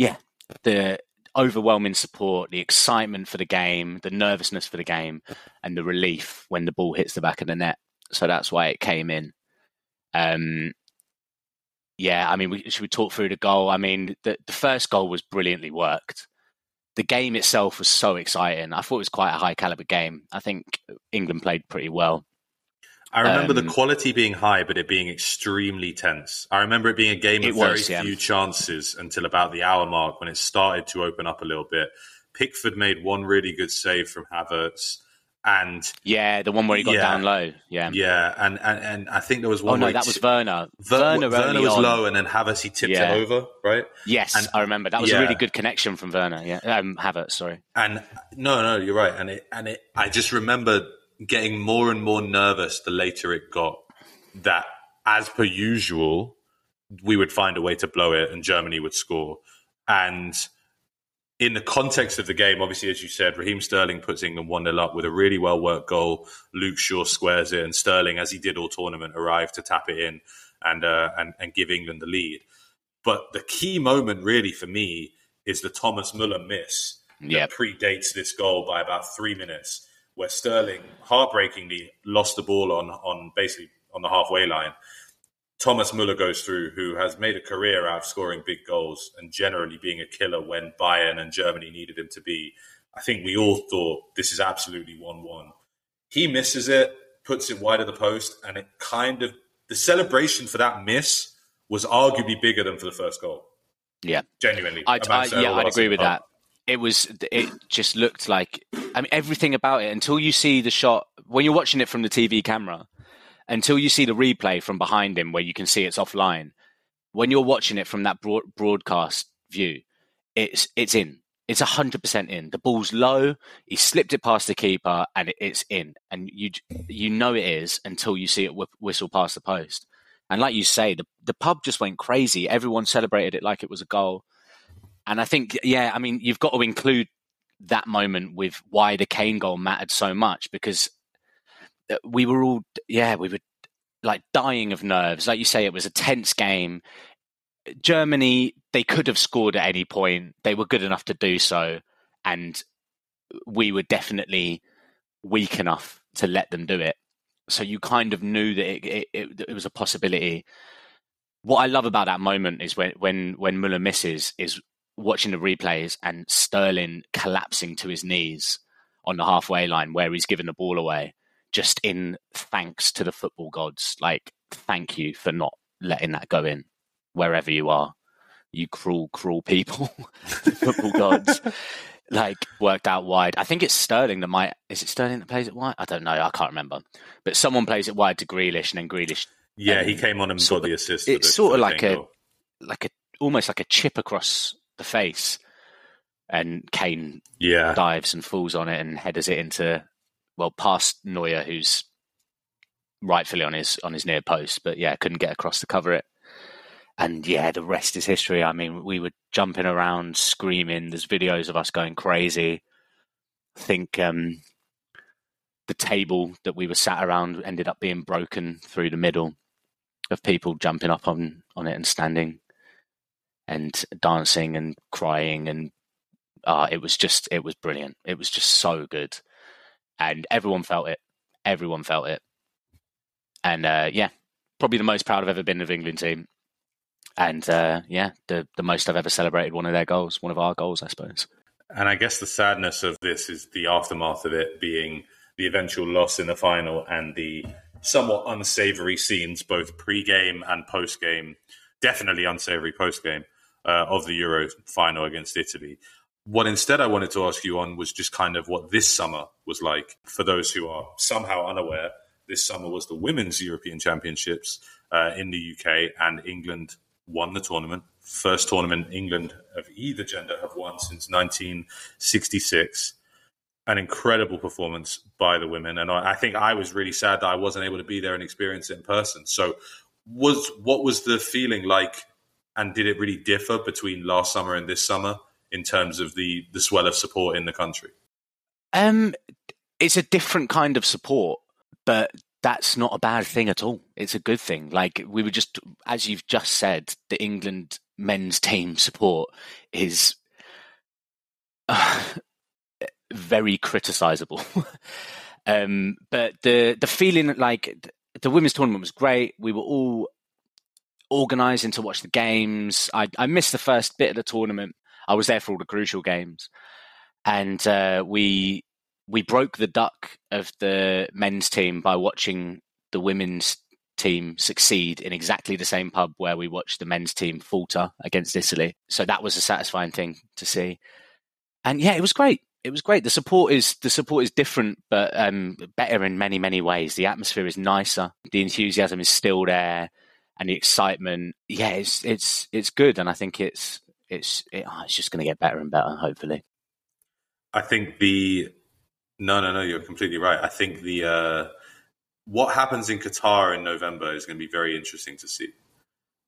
yeah the overwhelming support, the excitement for the game, the nervousness for the game, and the relief when the ball hits the back of the net. So that's why it came in. Um, yeah, I mean, we, should we talk through the goal? I mean, the, the first goal was brilliantly worked. The game itself was so exciting. I thought it was quite a high caliber game. I think England played pretty well. I remember um, the quality being high, but it being extremely tense. I remember it being a game of very was, yeah. few chances until about the hour mark when it started to open up a little bit. Pickford made one really good save from Havertz and yeah, the one where he got yeah, down low. Yeah, yeah, and, and and I think there was one. Oh no, that was Werner. Werner, Werner was on. low, and then Havertz he tipped yeah. it over, right? Yes, and, I remember that was a really good connection from Werner. Yeah, um, Havertz. Sorry. And no, no, you're right. And it and it, I just remember getting more and more nervous the later it got. That as per usual, we would find a way to blow it, and Germany would score, and in the context of the game, obviously, as you said, Raheem Sterling puts England 1 0 up with a really well worked goal. Luke Shaw squares it, and Sterling, as he did all tournament, arrived to tap it in and, uh, and, and give England the lead. But the key moment, really, for me, is the Thomas Muller miss yep. that predates this goal by about three minutes, where Sterling heartbreakingly lost the ball on, on basically on the halfway line Thomas Muller goes through, who has made a career out of scoring big goals and generally being a killer when Bayern and Germany needed him to be. I think we all thought this is absolutely 1 1. He misses it, puts it wide of the post, and it kind of, the celebration for that miss was arguably bigger than for the first goal. Yeah. Genuinely. I'd, I, yeah, I'd agree with oh. that. It was, it just looked like, I mean, everything about it until you see the shot, when you're watching it from the TV camera, until you see the replay from behind him where you can see it's offline. When you're watching it from that broad, broadcast view, it's it's in. It's hundred percent in. The ball's low. He slipped it past the keeper, and it, it's in. And you you know it is until you see it whistle past the post. And like you say, the the pub just went crazy. Everyone celebrated it like it was a goal. And I think, yeah, I mean, you've got to include that moment with why the Kane goal mattered so much because uh, we were all yeah we were like dying of nerves. Like you say it was a tense game. Germany they could have scored at any point. They were good enough to do so. And we were definitely weak enough to let them do it. So you kind of knew that it, it, it, it was a possibility. What i love about that moment is when when when muller misses is watching the replays and sterling collapsing to his knees on the halfway line where he's given the ball away just in thanks to the football gods. Like, thank you for not letting that go in wherever you are. You cruel, cruel people, football gods. Like worked out wide. I think it's Sterling that might. Is it Sterling that plays it wide? I don't know. I can't remember. But someone plays it wide to Grealish, and then Grealish. Yeah, he came on and got the assist. It's sort of like a, like a almost like a chip across the face, and Kane yeah dives and falls on it and headers it into well past Neuer, who's rightfully on his on his near post, but yeah, couldn't get across to cover it. And yeah, the rest is history. I mean, we were jumping around, screaming. There's videos of us going crazy. I think um, the table that we were sat around ended up being broken through the middle. of people jumping up on on it and standing and dancing and crying and uh, it was just it was brilliant. It was just so good, and everyone felt it. Everyone felt it, and uh, yeah, probably the most proud I've ever been of England team, and uh, yeah, the the most I've ever celebrated one of their goals, one of our goals, I suppose. And I guess the sadness of this is the aftermath of it being the eventual loss in the final and the somewhat unsavory scenes, both pre-game and post-game. Definitely unsavory post-game uh, of the Euro final against Italy. What instead I wanted to ask you on was just kind of what this summer was like for those who are somehow unaware. This summer was the Women's European Championships uh, in the UK, and England won the tournament. First tournament England of either gender have won since 1966. An incredible performance by the women, and I, I think I was really sad that I wasn't able to be there and experience it in person. So, was what was the feeling like, and did it really differ between last summer and this summer? in terms of the the swell of support in the country? Um, it's a different kind of support, but that's not a bad thing at all. It's a good thing. Like we were just, as you've just said, the England men's team support is uh, very criticisable. um, but the the feeling like the women's tournament was great. We were all organising to watch the games. I, I missed the first bit of the tournament I was there for all the crucial games, and uh, we we broke the duck of the men's team by watching the women's team succeed in exactly the same pub where we watched the men's team falter against Italy. So that was a satisfying thing to see. And yeah, it was great. It was great. The support is the support is different, but um, better in many many ways. The atmosphere is nicer. The enthusiasm is still there, and the excitement. Yeah, it's it's it's good, and I think it's it's it, oh, it's just going to get better and better. Hopefully, I think the no, no, no. You're completely right. I think the uh, what happens in Qatar in November is going to be very interesting to see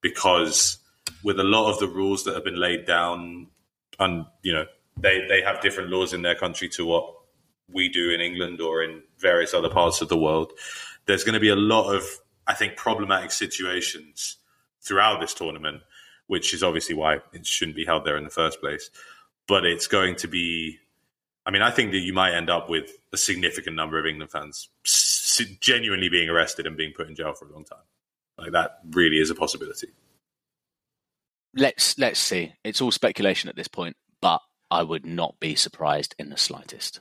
because with a lot of the rules that have been laid down, and you know, they they have different laws in their country to what we do in England or in various other parts of the world. There's going to be a lot of, I think, problematic situations throughout this tournament which is obviously why it shouldn't be held there in the first place. But it's going to be. I mean, I think that you might end up with a significant number of England fans genuinely being arrested and being put in jail for a long time. Like that really is a possibility. Let's let's see. It's all speculation at this point, but I would not be surprised in the slightest.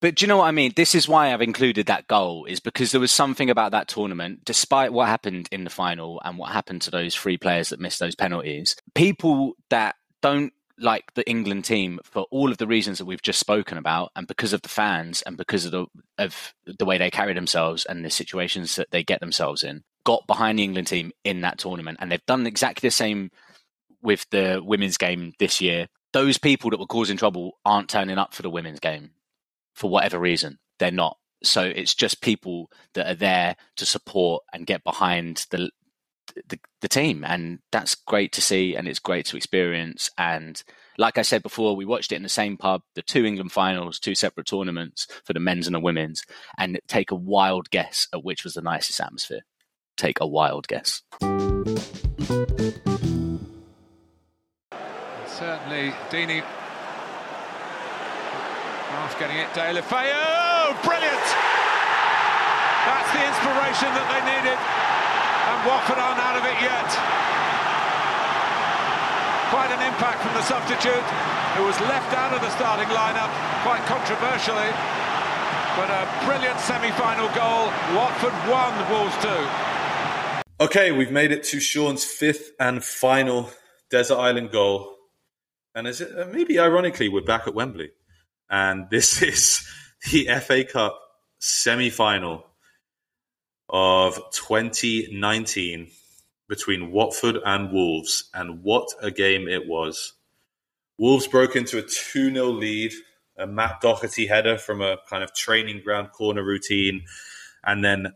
But do you know what I mean? This is why I've included that goal, is because there was something about that tournament, despite what happened in the final and what happened to those three players that missed those penalties. People that don't like the England team for all of the reasons that we've just spoken about, and because of the fans and because of the of the way they carry themselves and the situations that they get themselves in, got behind the England team in that tournament, and they've done exactly the same with the women's game this year. Those people that were causing trouble aren't turning up for the women's game for whatever reason. They're not. So it's just people that are there to support and get behind the, the the, team, and that's great to see, and it's great to experience. And like I said before, we watched it in the same pub, the two England finals, two separate tournaments for the men's and the women's, and take a wild guess at which was the nicest atmosphere. Take a wild guess. Certainly, Deeney Half getting it, Deulofeu, brilliant! That's the inspiration that they needed, and Watford aren't out of it yet. Quite an impact from the substitute, who was left out of the starting lineup, quite controversially. But a brilliant semi-final goal. Watford won, Wolves two. Okay, we've made it to Sean's fifth and final Desert Island goal. And is it, uh, maybe ironically, we're back at Wembley and this is the FA Cup semi final of 2019 between Watford and Wolves. And what a game it was! Wolves broke into a 2 0 lead, a Matt Doherty header from a kind of training ground corner routine. And then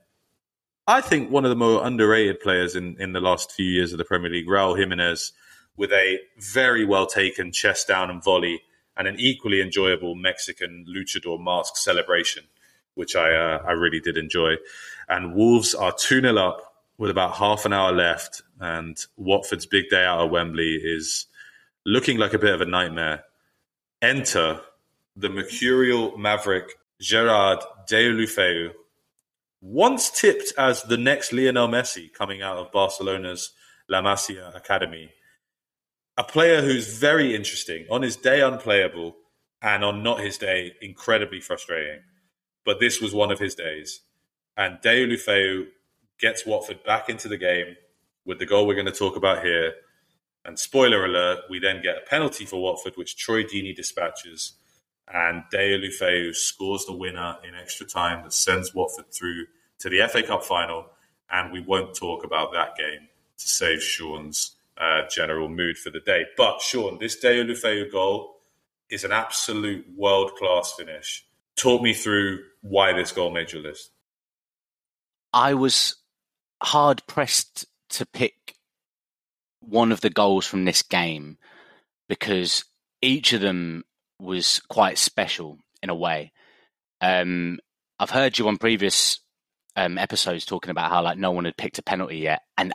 I think one of the more underrated players in, in the last few years of the Premier League, Raul Jimenez, with a very well taken chest down and volley and an equally enjoyable Mexican luchador mask celebration, which I uh, I really did enjoy. And Wolves are 2 0 up with about half an hour left, and Watford's big day out of Wembley is looking like a bit of a nightmare. Enter the mercurial maverick Gerard Deulofeu, once tipped as the next Lionel Messi coming out of Barcelona's La Masia Academy. A player who's very interesting, on his day unplayable, and on not his day incredibly frustrating. But this was one of his days. And Deulofeu gets Watford back into the game with the goal we're going to talk about here. And spoiler alert, we then get a penalty for Watford, which Troy Deeney dispatches. And Deulofeu scores the winner in extra time that sends Watford through to the FA Cup final. And we won't talk about that game to save Sean's uh, general mood for the day. But Sean, this Deulofeu goal is an absolute world class finish. Talk me through why this goal made your list. I was hard pressed to pick one of the goals from this game because each of them was quite special in a way. Um, I've heard you on previous um, episodes talking about how like no one had picked a penalty yet, and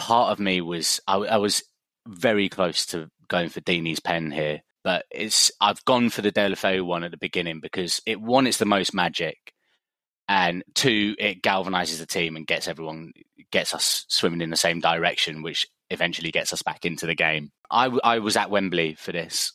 part of me was I, I was very close to going for Deeney's pen here, but it's I've gone for the Deulofeu one at the beginning because it one it's the most magic, and two it galvanizes the team and gets everyone gets us swimming in the same direction, which eventually gets us back into the game. I, I was at Wembley for this.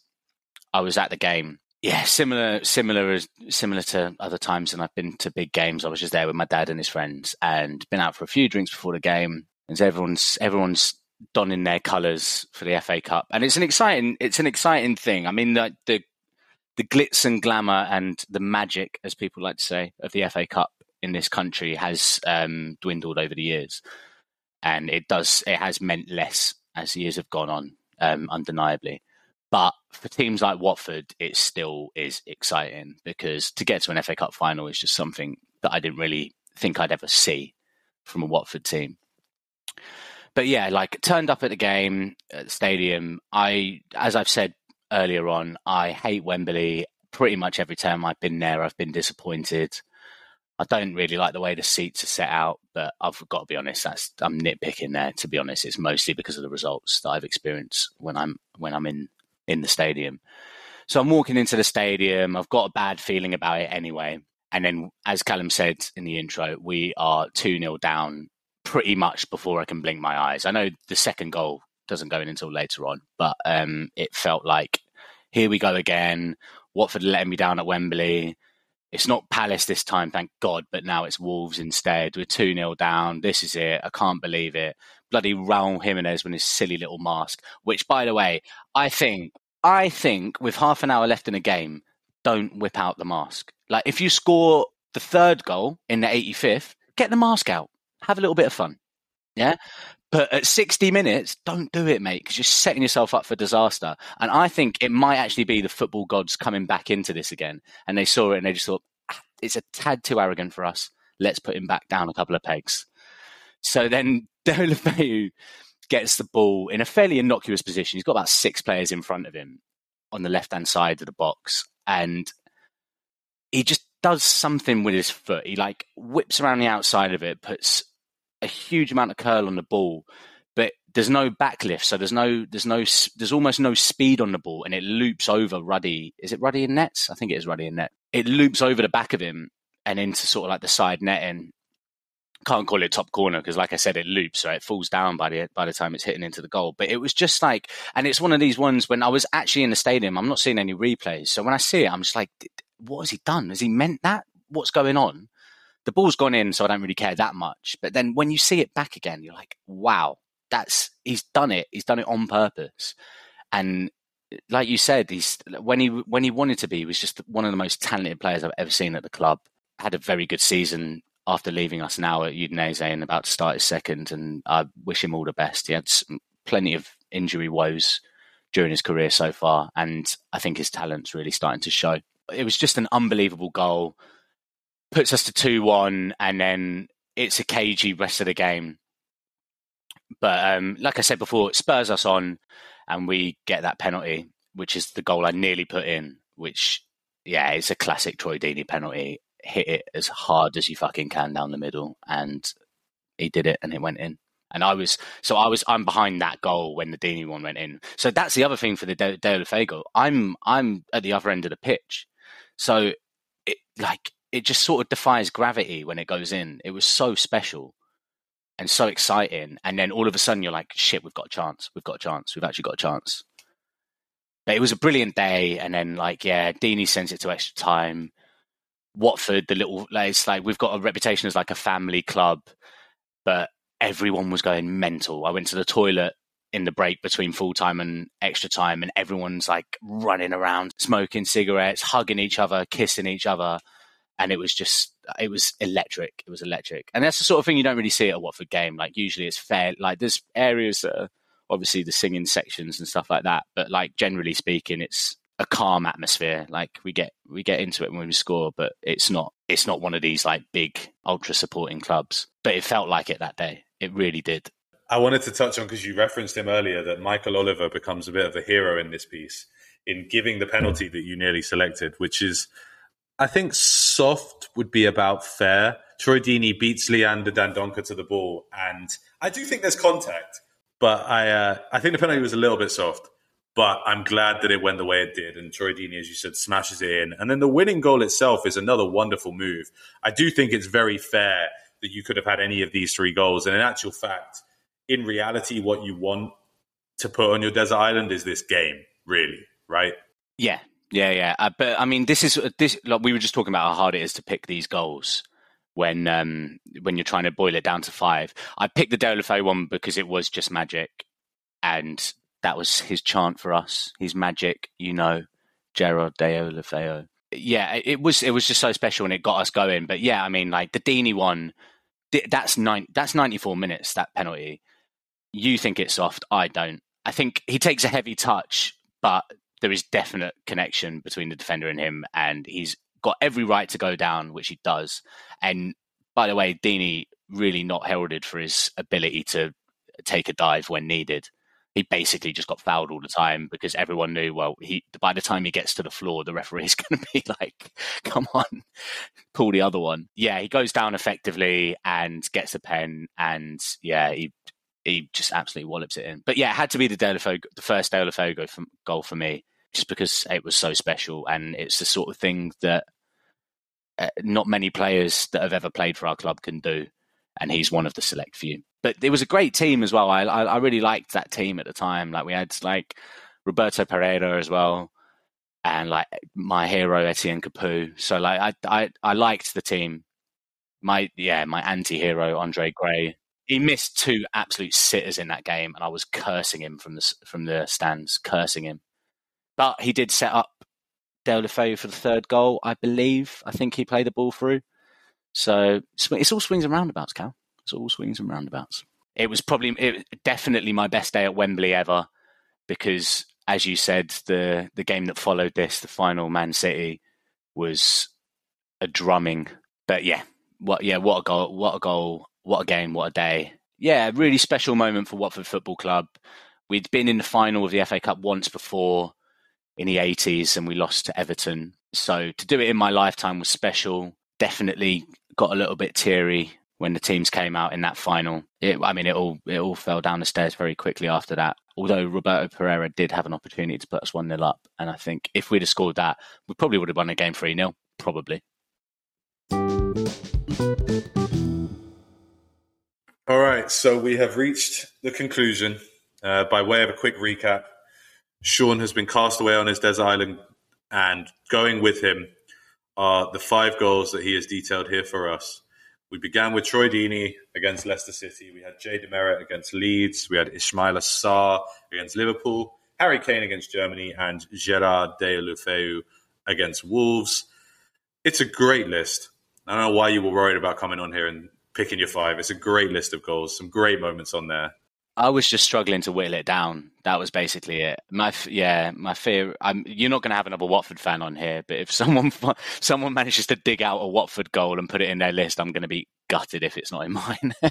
I was at the game. Yeah, similar, similar, similar to other times when I've been to big games. I was just there with my dad and his friends, and been out for a few drinks before the game. And everyone's everyone's donning their colours for the FA Cup, and it's an exciting, it's an exciting thing. I mean, the, the the glitz and glamour and the magic, as people like to say, of the FA Cup in this country has um, dwindled over the years, and it does it has meant less as the years have gone on, um, undeniably. But for teams like Watford, it still is exciting because to get to an FA Cup final is just something that I didn't really think I'd ever see from a Watford team. But yeah, like turned up at the game at the stadium. I, as I've said earlier on, I hate Wembley. Pretty much every time I've been there, I've been disappointed. I don't really like the way the seats are set out, but I've got to be honest. That's I'm nitpicking there. To be honest, it's mostly because of the results that I've experienced when I'm when I'm in in the stadium. So I'm walking into the stadium. I've got a bad feeling about it anyway. And then, as Callum said in the intro, we are 2 0 down pretty much before I can blink my eyes. I know the second goal doesn't go in until later on, but um, it felt like here we go again. Watford letting me down at Wembley. It's not Palace this time, thank God, but now it's Wolves instead. We're 2 0 down. This is it. I can't believe it. Bloody Raul Jimenez with his silly little mask, which, by the way, I think, I think with half an hour left in a game, don't whip out the mask. Like, if you score the third goal in the 85th, get the mask out. Have a little bit of fun. Yeah. But at 60 minutes, don't do it, mate, because you're setting yourself up for disaster. And I think it might actually be the football gods coming back into this again. And they saw it and they just thought, ah, it's a tad too arrogant for us. Let's put him back down a couple of pegs. So then Deulofeu gets the ball in a fairly innocuous position. He's got about six players in front of him on the left hand side of the box. And he just does something with his foot. He like whips around the outside of it, puts a huge amount of curl on the ball, but there's no backlift, so there's no there's no there's almost no speed on the ball, and it loops over Ruddy. Is it Ruddy in nets? I think it is Ruddy in net. It loops over the back of him and into sort of like the side netting. Can't call it top corner because, like I said, it loops, so it falls down by the by the time it's hitting into the goal. But it was just like, and it's one of these ones when I was actually in the stadium. I'm not seeing any replays, so when I see it, I'm just like, what has he done? Has he meant that? What's going on? The ball's gone in, so I don't really care that much. But then when you see it back again, you're like, wow, that's he's done it. He's done it on purpose. And like you said, he's when he when he wanted to be, he was just one of the most talented players I've ever seen at the club. Had a very good season after leaving us now at Udinese and about to start his second. And I wish him all the best. He had some, plenty of injury woes during his career so far, and I think his talent's really starting to show. It was just an unbelievable goal puts us to 2 1, and then it's a cagey rest of the game. But um, like I said before, it spurs us on, and we get that penalty, which is the goal I nearly put in, which, yeah, it's a classic Troy Deeney penalty. Hit it as hard as you fucking can down the middle, and he did it and it went in. And I was so I was I'm behind that goal when the Deeney one went in. So that's the other thing for the De- Deulofeu I'm I'm at the other end of the pitch, so it like it just sort of defies gravity when it goes in. It was so special and so exciting, and then all of a sudden you're like, shit, we've got a chance, we've got a chance, we've actually got a chance. But it was a brilliant day, and then like yeah, Deeney sends it to extra time. Watford, the little like, it's like we've got a reputation as like a family club, but everyone was going mental. I went to the toilet in the break between full time and extra time, and everyone's like running around, smoking cigarettes, hugging each other, kissing each other. And it was just, it was electric. It was electric. And that's the sort of thing you don't really see at a Watford game. Like, usually it's fair, like, there's areas that are obviously the singing sections and stuff like that. But, like, generally speaking, it's a calm atmosphere. Like, we get, we get into it when we score, but it's not, it's not one of these, like, big ultra supporting clubs. But it felt like it that day. It really did. I wanted to touch on because you referenced him earlier that Michael Oliver becomes a bit of a hero in this piece in giving the penalty that you nearly selected, which is, I think, soft would be about fair. Troy Deeney beats Leander Dendoncker to the ball, and I do think there's contact, but I uh, I think the penalty was a little bit soft. But I'm glad that it went the way it did, and Troy Deeney, as you said, smashes it in, and then the winning goal itself is another wonderful move. I do think it's very fair that you could have had any of these three goals. And in actual fact, in reality, what you want to put on your desert island is this game, really, right? Yeah, yeah, yeah. Uh, but I mean, this is this. Like we were just talking about how hard it is to pick these goals when um, when you're trying to boil it down to five. I picked the Deulofeu one because it was just magic, and that was his chant for us. He's magic, you know, Gerard Deulofeu yeah, it was it was just so special and it got us going. But yeah, I mean, like the Deeney one, that's nine that's ninety four minutes that penalty. You think it's soft, I don't. I think he takes a heavy touch, but there is definite connection between the defender and him, and he's got every right to go down, which he does. And by the way, Deeney really not heralded for his ability to take a dive when needed he basically just got fouled all the time because everyone knew well he by the time he gets to the floor the referee's going to be like come on pull the other one yeah he goes down effectively and gets a pen and yeah he he just absolutely wallops it in but yeah it had to be the Deulofeu, the first Deulofeu goal for me just because it was so special and it's the sort of thing that uh, not many players that have ever played for our club can do and he's one of the select few but it was a great team as well. I, I, I really liked that team at the time. Like we had like Roberto Pereyra as well, and like my hero Etienne Capoue. So like I I I liked the team. My yeah, my anti-hero Andre Gray. He missed two absolute sitters in that game, and I was cursing him from the from the stands, cursing him. But he did set up Deulofeu for the third goal, I believe. I think he played the ball through. So it's all swings and roundabouts, Cal. It's all swings and roundabouts. It was probably it, definitely my best day at Wembley ever because, as you said, the the game that followed this, the final Man City, was a drumming. But yeah, what yeah, what a goal! What a goal! What a game! What a day! Yeah, really special moment for Watford Football Club. We'd been in the final of the FA Cup once before in the 80s and we lost to Everton. So to do it in my lifetime was special. Definitely got a little bit teary when the teams came out in that final. It, I mean, it all it all fell down the stairs very quickly after that. Although Roberto Pereyra did have an opportunity to put us one 0 up, and I think if we'd have scored that, we probably would have won the game three 0 Probably. All right, so we have reached the conclusion. Uh, by way of a quick recap, Sean has been cast away on his desert island, and going with him are the five goals that he has detailed here for us. We began with Troy Deeney against Leicester City. We had Jay DeMerit against Leeds. We had Ismaila Sarr against Liverpool. Harry Kane against Germany and Gerard Deulofeu against Wolves. It's a great list. I don't know why you were worried about coming on here and picking your five. It's a great list of goals, some great moments on there. I was just struggling to whittle it down. That was basically it. My yeah, my fear. I'm, you're not going to have another Watford fan on here, but if someone someone manages to dig out a Watford goal and put it in their list, I'm going to be gutted if it's not in mine.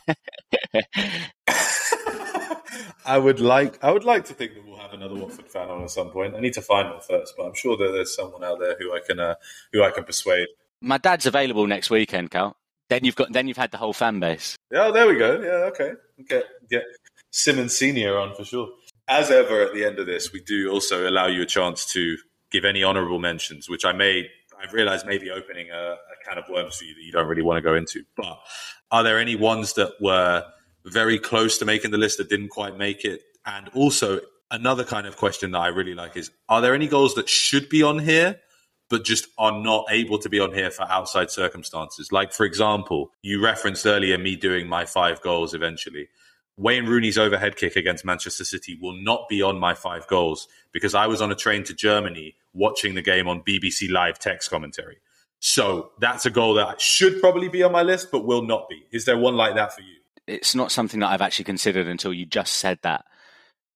I would like I would like to think that we'll have another Watford fan on at some point. I need to find one first, but I'm sure that there's someone out there who I can uh, who I can persuade. My dad's available next weekend, Cal. Then you've got then you've had the whole fan base. Yeah, there we go. Yeah, okay. Get get Simmonds Senior on for sure. As ever, at the end of this, we do also allow you a chance to give any honourable mentions, which I may I've realised maybe opening a, a can of worms for you that you don't really want to go into. But are there any ones that were very close to making the list that didn't quite make it? And also, another kind of question that I really like is: Are there any goals that should be on here? But just are not able to be on here for outside circumstances. Like, for example, you referenced earlier me doing my five goals eventually. Wayne Rooney's overhead kick against Manchester City will not be on my five goals because I was on a train to Germany watching the game on BBC Live text commentary. So that's a goal that should probably be on my list, but will not be. Is there one like that for you? It's not something that I've actually considered until you just said that.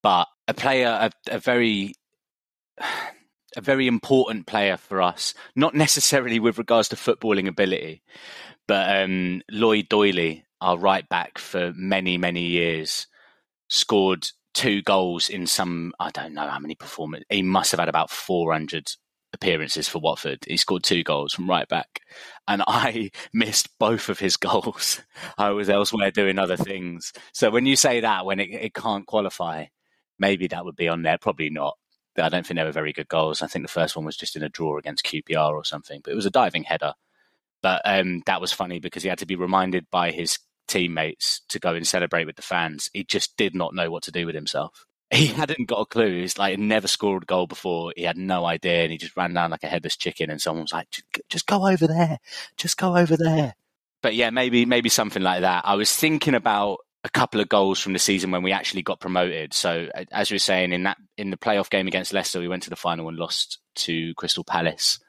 But a player, a, a very, a very important player for us, not necessarily with regards to footballing ability, but um, Lloyd Doyley our right back for many, many years, scored two goals in some, I don't know how many performances. He must have had about 400 appearances for Watford. He scored two goals from right back. And I missed both of his goals. I was elsewhere doing other things. So when you say that, when it, it can't qualify, maybe that would be on there. Probably not. I don't think they were very good goals. I think the first one was just in a draw against QPR or something, but it was a diving header. But um, that was funny because he had to be reminded by his teammates to go and celebrate with the fans. He just did not know what to do with himself. He hadn't got a clue. He's like never scored a goal before. He had no idea, and he just ran down like a headless chicken. And someone was like, "Just go over there, just go over there." But yeah, maybe maybe something like that. I was thinking about a couple of goals from the season when we actually got promoted. So as you were saying in that in the playoff game against Leicester, we went to the final and lost to Crystal Palace.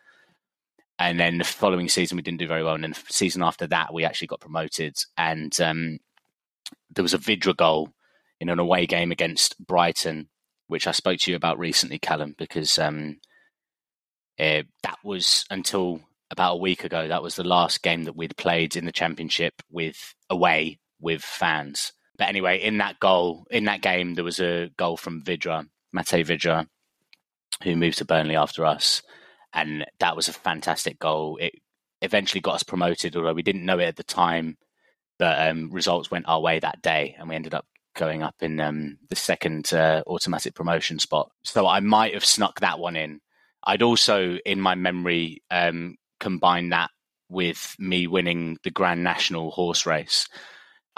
And then the following season, we didn't do very well. And then the season after that, we actually got promoted. And um, there was a Vydra goal in an away game against Brighton, which I spoke to you about recently, Callum, because um, uh, that was until about a week ago. That was the last game that we'd played in the championship with away with fans. But anyway, in that goal, in that game, there was a goal from Vydra, Matej Vydra, who moved to Burnley after us and that was a fantastic goal. It eventually got us promoted, although we didn't know it at the time. But um, results went our way that day, and we ended up going up in um, the second uh, automatic promotion spot. So I might have snuck that one in. I'd also, in my memory, um, combine that with me winning the Grand National horse race.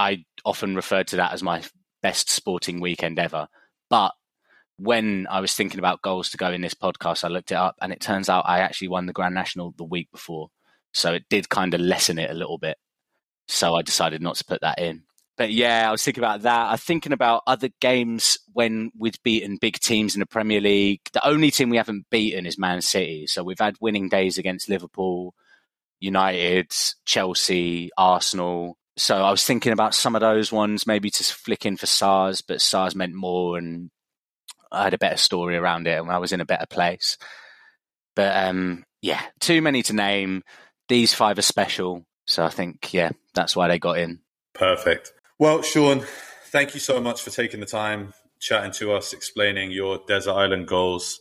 I often referred to that as my best sporting weekend ever. But when I was thinking about goals to go in this podcast, I looked it up and it turns out I actually won the Grand National the week before. So it did kind of lessen it a little bit. So I decided not to put that in. But yeah, I was thinking about that. I was thinking about other games when we've beaten big teams in the Premier League. The only team we haven't beaten is Man City. So we've had winning days against Liverpool, United, Chelsea, Arsenal. So I was thinking about some of those ones, maybe to flick in for Sarr's, but Sarr's meant more and I had a better story around it and I was in a better place. But um, yeah, too many to name. These five are special. So I think, yeah, that's why they got in. Perfect. Well, Sean, thank you so much for taking the time, chatting to us, explaining your desert island goals.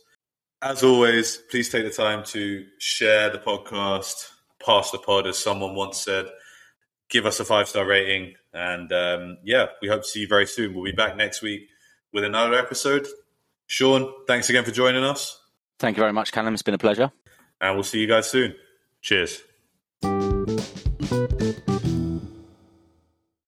As always, please take the time to share the podcast, pass the pod, as someone once said. Give us a five star rating. And um, yeah, we hope to see you very soon. We'll be back next week with another episode. Sean, thanks again for joining us. Thank you very much, Callum. It's been a pleasure. And we'll see you guys soon. Cheers.